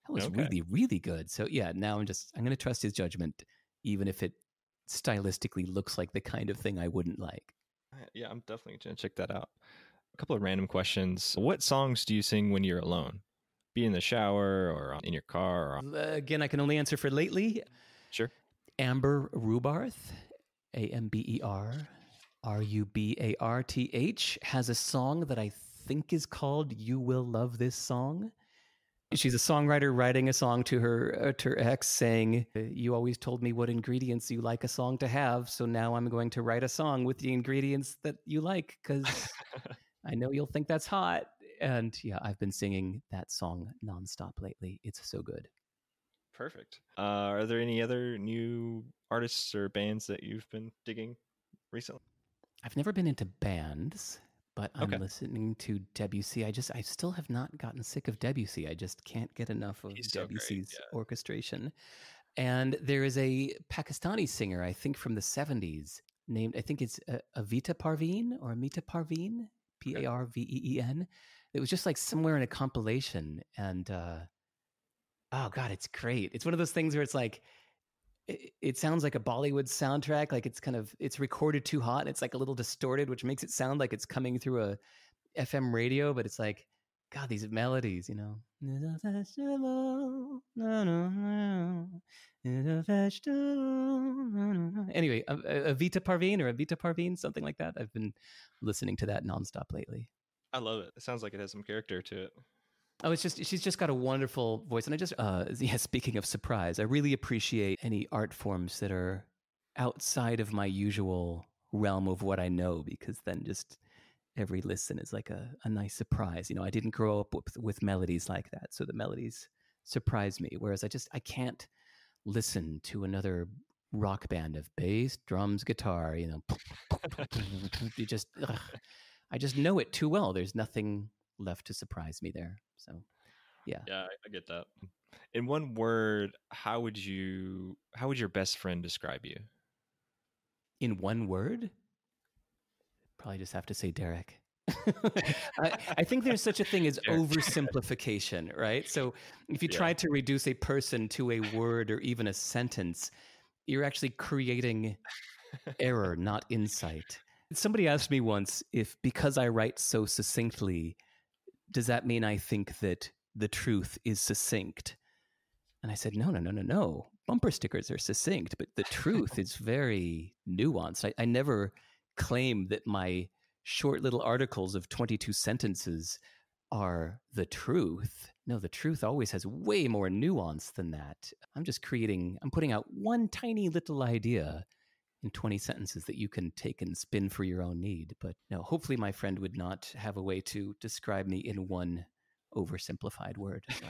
That was Okay. really, really good. So yeah, now I'm just I'm going to trust his judgment, even if it stylistically looks like the kind of thing I wouldn't like. Uh, yeah, I'm definitely going to check that out. A couple of random questions. What songs do you sing when you're alone? Be in the shower or in your car or Uh, again, I can only answer for lately. Sure. Amber Rubarth, A M B E R R U B A R T H, has a song that I think is called "You Will Love This Song." She's a songwriter writing a song to her uh, to her ex, saying, "You always told me what ingredients you like a song to have, so now I'm going to write a song with the ingredients that you like because I know you'll think that's hot." And yeah, I've been singing that song nonstop lately. It's so good. Perfect. Uh, are there any other new artists or bands that you've been digging recently? I've never been into bands, but I'm Okay. listening to Debussy. I just, I still have not gotten sick of Debussy. I just can't get enough of He's so great, Debussy's yeah. orchestration. And there is a Pakistani singer, I think from the 70s, named, I think it's uh, Avita Parveen or Amita Parveen, P A R V E E N. It was just like somewhere in a compilation. And, uh, oh God, it's great. It's one of those things where it's like, it, it sounds like a Bollywood soundtrack. Like it's kind of it's recorded too hot. And it's like a little distorted, which makes it sound like it's coming through a FM radio. But it's like, God, these melodies, you know. It's a vegetable, no, no, no. It's a vegetable, no, no, no. Anyway, Avita Parveen or Avita Parveen, something like that. I've been listening to that nonstop lately. I love it. It sounds like it has some character to it. Oh, it's just she's just got a wonderful voice, and I just uh, yeah. Speaking of surprise, I really appreciate any art forms that are outside of my usual realm of what I know, because then just every listen is like a, a nice surprise. You know, I didn't grow up with, with melodies like that, so the melodies surprise me. Whereas I just I can't listen to another rock band of bass, drums, guitar. You know, you just ugh, I just know it too well. There's nothing left to surprise me there. So, yeah. Yeah, I, I get that. In one word, how would you how would your best friend describe you? In one word, probably just have to say Derek. I, I think there's such a thing as oversimplification, right? So if you Yeah. try to reduce a person to a word or even a sentence, you're actually creating error, not insight. Somebody asked me once if because I write so succinctly, does that mean I think that the truth is succinct? And I said, no, no, no, no, no. Bumper stickers are succinct, but the truth is very nuanced. I, I never claim that my short little articles of 22 sentences are the truth. No, the truth always has way more nuance than that. I'm just creating, I'm putting out one tiny little idea in 20 sentences that you can take and spin for your own need. But no, hopefully my friend would not have a way to describe me in one oversimplified word.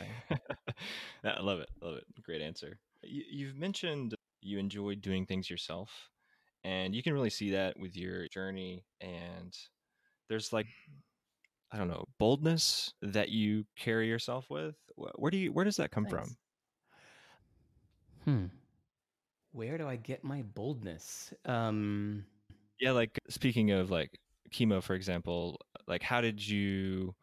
I love it. Love it. Great answer. You, you've mentioned you enjoy doing things yourself, and you can really see that with your journey. And there's like, I don't know, boldness that you carry yourself with. Where do you? Where does that come Thanks. from? Hmm. Where do I get my boldness? Um, Yeah, like speaking of like Kimo, for example, like how did you?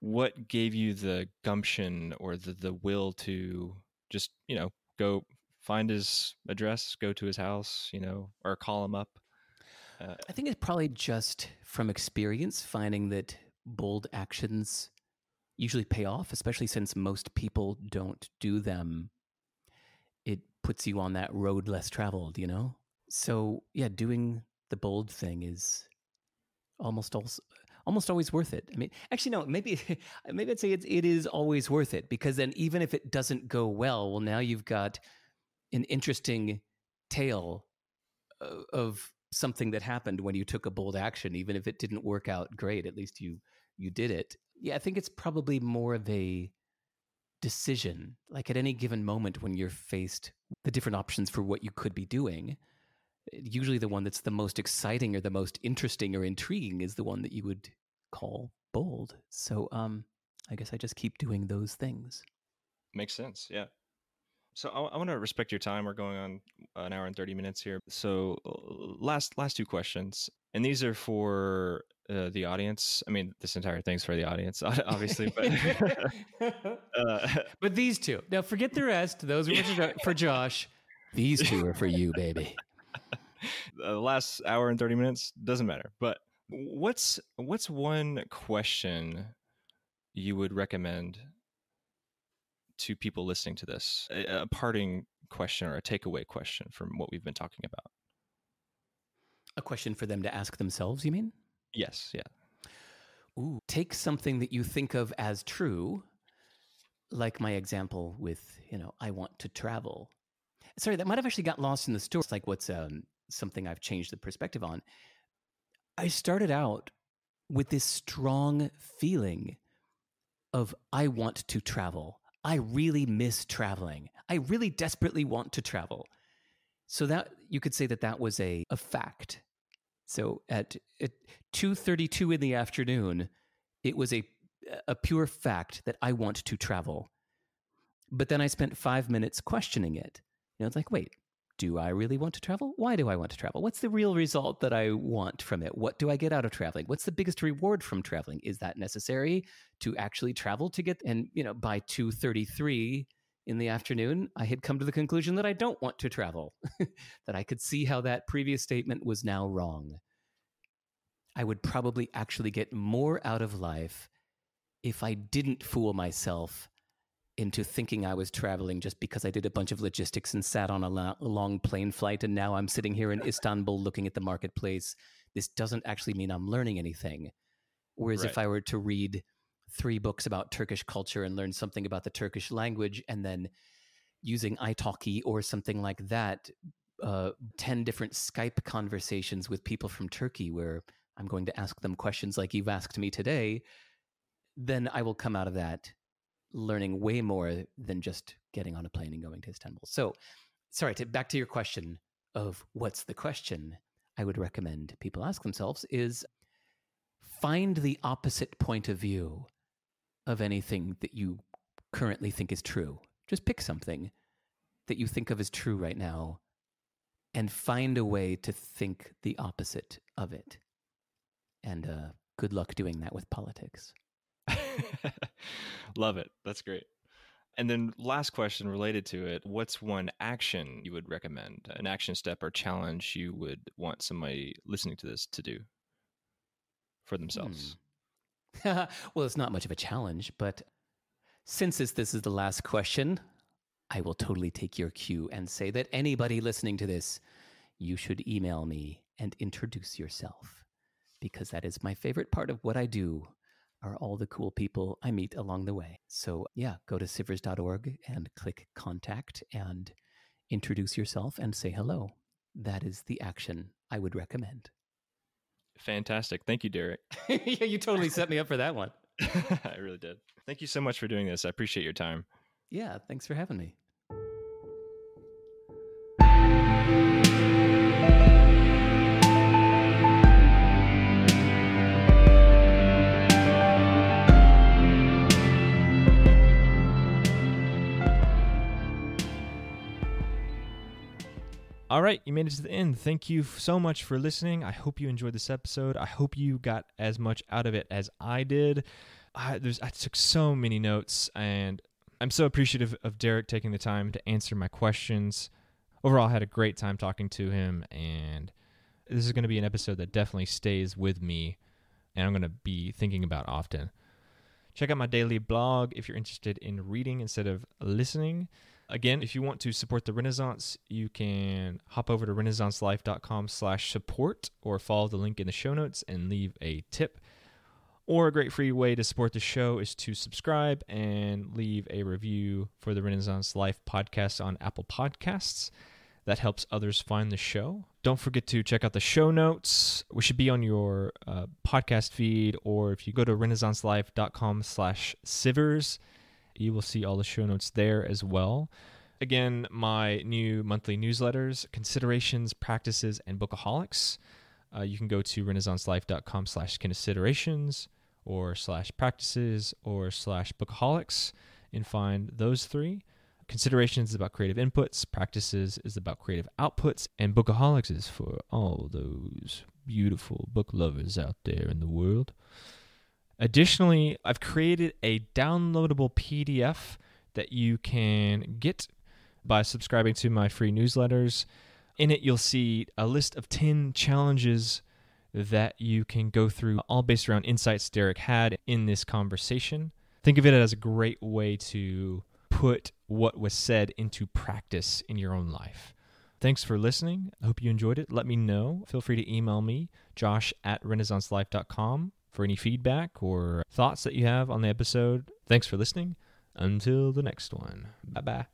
What gave you the gumption or the the will to just you know go find his address, go to his house, you know, or call him up? Uh, I think it's probably just from experience finding that bold actions usually pay off, especially since most people don't do them. It puts you on that road less traveled, you know? So, yeah, doing the bold thing is almost also, almost always worth it. I mean, actually, no, maybe maybe I'd say it, it is always worth it because then even if it doesn't go well, well, now you've got an interesting tale of something that happened when you took a bold action even if it didn't work out great at least you you did it. Yeah, I think it's probably more of a decision. Like at any given moment when you're faced the different options for what you could be doing, usually the one that's the most exciting or the most interesting or intriguing is the one that you would call bold. So um I guess I just keep doing those things. Makes sense. Yeah. So I, I want to respect your time. We're going on an hour and thirty minutes here. So last last two questions, and these are for uh, the audience. I mean, this entire thing's for the audience, obviously, but uh, but these two. Now, forget the rest. Those are for, for Josh. These two are for you, baby. The last hour and thirty minutes doesn't matter. But what's what's one question you would recommend to people listening to this? A, a parting question or a takeaway question from what we've been talking about? A question for them to ask themselves, you mean? Yes, yeah. Ooh, take something that you think of as true, like my example with, you know, I want to travel. Sorry, that might have actually got lost in the story. It's like what's um, something I've changed the perspective on. I started out with this strong feeling of I want to travel. I really miss traveling. I really desperately want to travel. So that you could say that that was a, a fact. So at, at 2:32 in the afternoon, it was a a pure fact that I want to travel. But then I spent 5 minutes questioning it. You know, it's like, wait, do I really want to travel? Why do I want to travel? What's the real result that I want from it? What do I get out of traveling? What's the biggest reward from traveling? Is that necessary to actually travel to get and you know by 2:33 in the afternoon I had come to the conclusion that I don't want to travel. that I could see how that previous statement was now wrong. I would probably actually get more out of life if I didn't fool myself into thinking I was traveling just because I did a bunch of logistics and sat on a, long plane flight. And now I'm sitting here in Istanbul looking at the marketplace. This doesn't actually mean I'm learning anything. Whereas right. if I were to read three books about Turkish culture and learn something about the Turkish language and then using italki or something like that, uh, 10 different Skype conversations with people from Turkey where I'm going to ask them questions like you've asked me today, then I will come out of that learning way more than just getting on a plane and going to Istanbul. So, sorry, to, back to your question of what's the question I would recommend people ask themselves is find the opposite point of view of anything that you currently think is true. Just pick something that you think of as true right now and find a way to think the opposite of it. And uh, good luck doing that with politics. Love it. That's great. And then, last question related to it What's one action you would recommend? An action step or challenge you would want somebody listening to this to do for themselves? Hmm. well, it's not much of a challenge, but since this, this is the last question, I will totally take your cue and say that anybody listening to this, you should email me and introduce yourself because that is my favorite part of what I do are all the cool people I meet along the way. So, yeah, go to sivers.org and click contact and introduce yourself and say hello. That is the action I would recommend. Fantastic. Thank you, Derek. yeah, you totally set me up for that one. I really did. Thank you so much for doing this. I appreciate your time. Yeah, thanks for having me. All right, you made it to the end. Thank you so much for listening. I hope you enjoyed this episode. I hope you got as much out of it as I did. I, I took so many notes, and I'm so appreciative of Derek taking the time to answer my questions. Overall, I had a great time talking to him, and this is going to be an episode that definitely stays with me, and I'm going to be thinking about often. Check out my daily blog if you're interested in reading instead of listening. Again, if you want to support the Renaissance, you can hop over to renaissancelife.com slash support or follow the link in the show notes and leave a tip. Or a great free way to support the show is to subscribe and leave a review for the Renaissance Life podcast on Apple Podcasts. That helps others find the show. Don't forget to check out the show notes. We should be on your uh, podcast feed, or if you go to renaissancelife.com slash sivers, you will see all the show notes there as well. Again, my new monthly newsletters, considerations, practices, and bookaholics. Uh, you can go to renaissancelife.com slash considerations or slash practices or slash bookaholics and find those three. Considerations is about creative inputs, practices is about creative outputs, and bookaholics is for all those beautiful book lovers out there in the world. Additionally, I've created a downloadable PDF that you can get by subscribing to my free newsletters. In it, you'll see a list of 10 challenges that you can go through, all based around insights Derek had in this conversation. Think of it as a great way to put what was said into practice in your own life. Thanks for listening. I hope you enjoyed it. Let me know. Feel free to email me, josh at renaissancelife.com, for any feedback or thoughts that you have on the episode. Thanks for listening. Until the next one. Bye bye.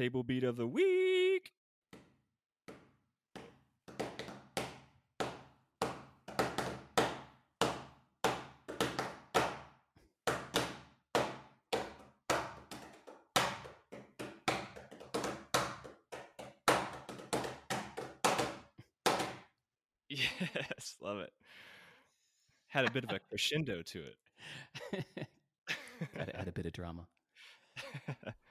Table beat of the week. Yes, love it. Had a bit of a crescendo to it. Gotta add a bit of drama.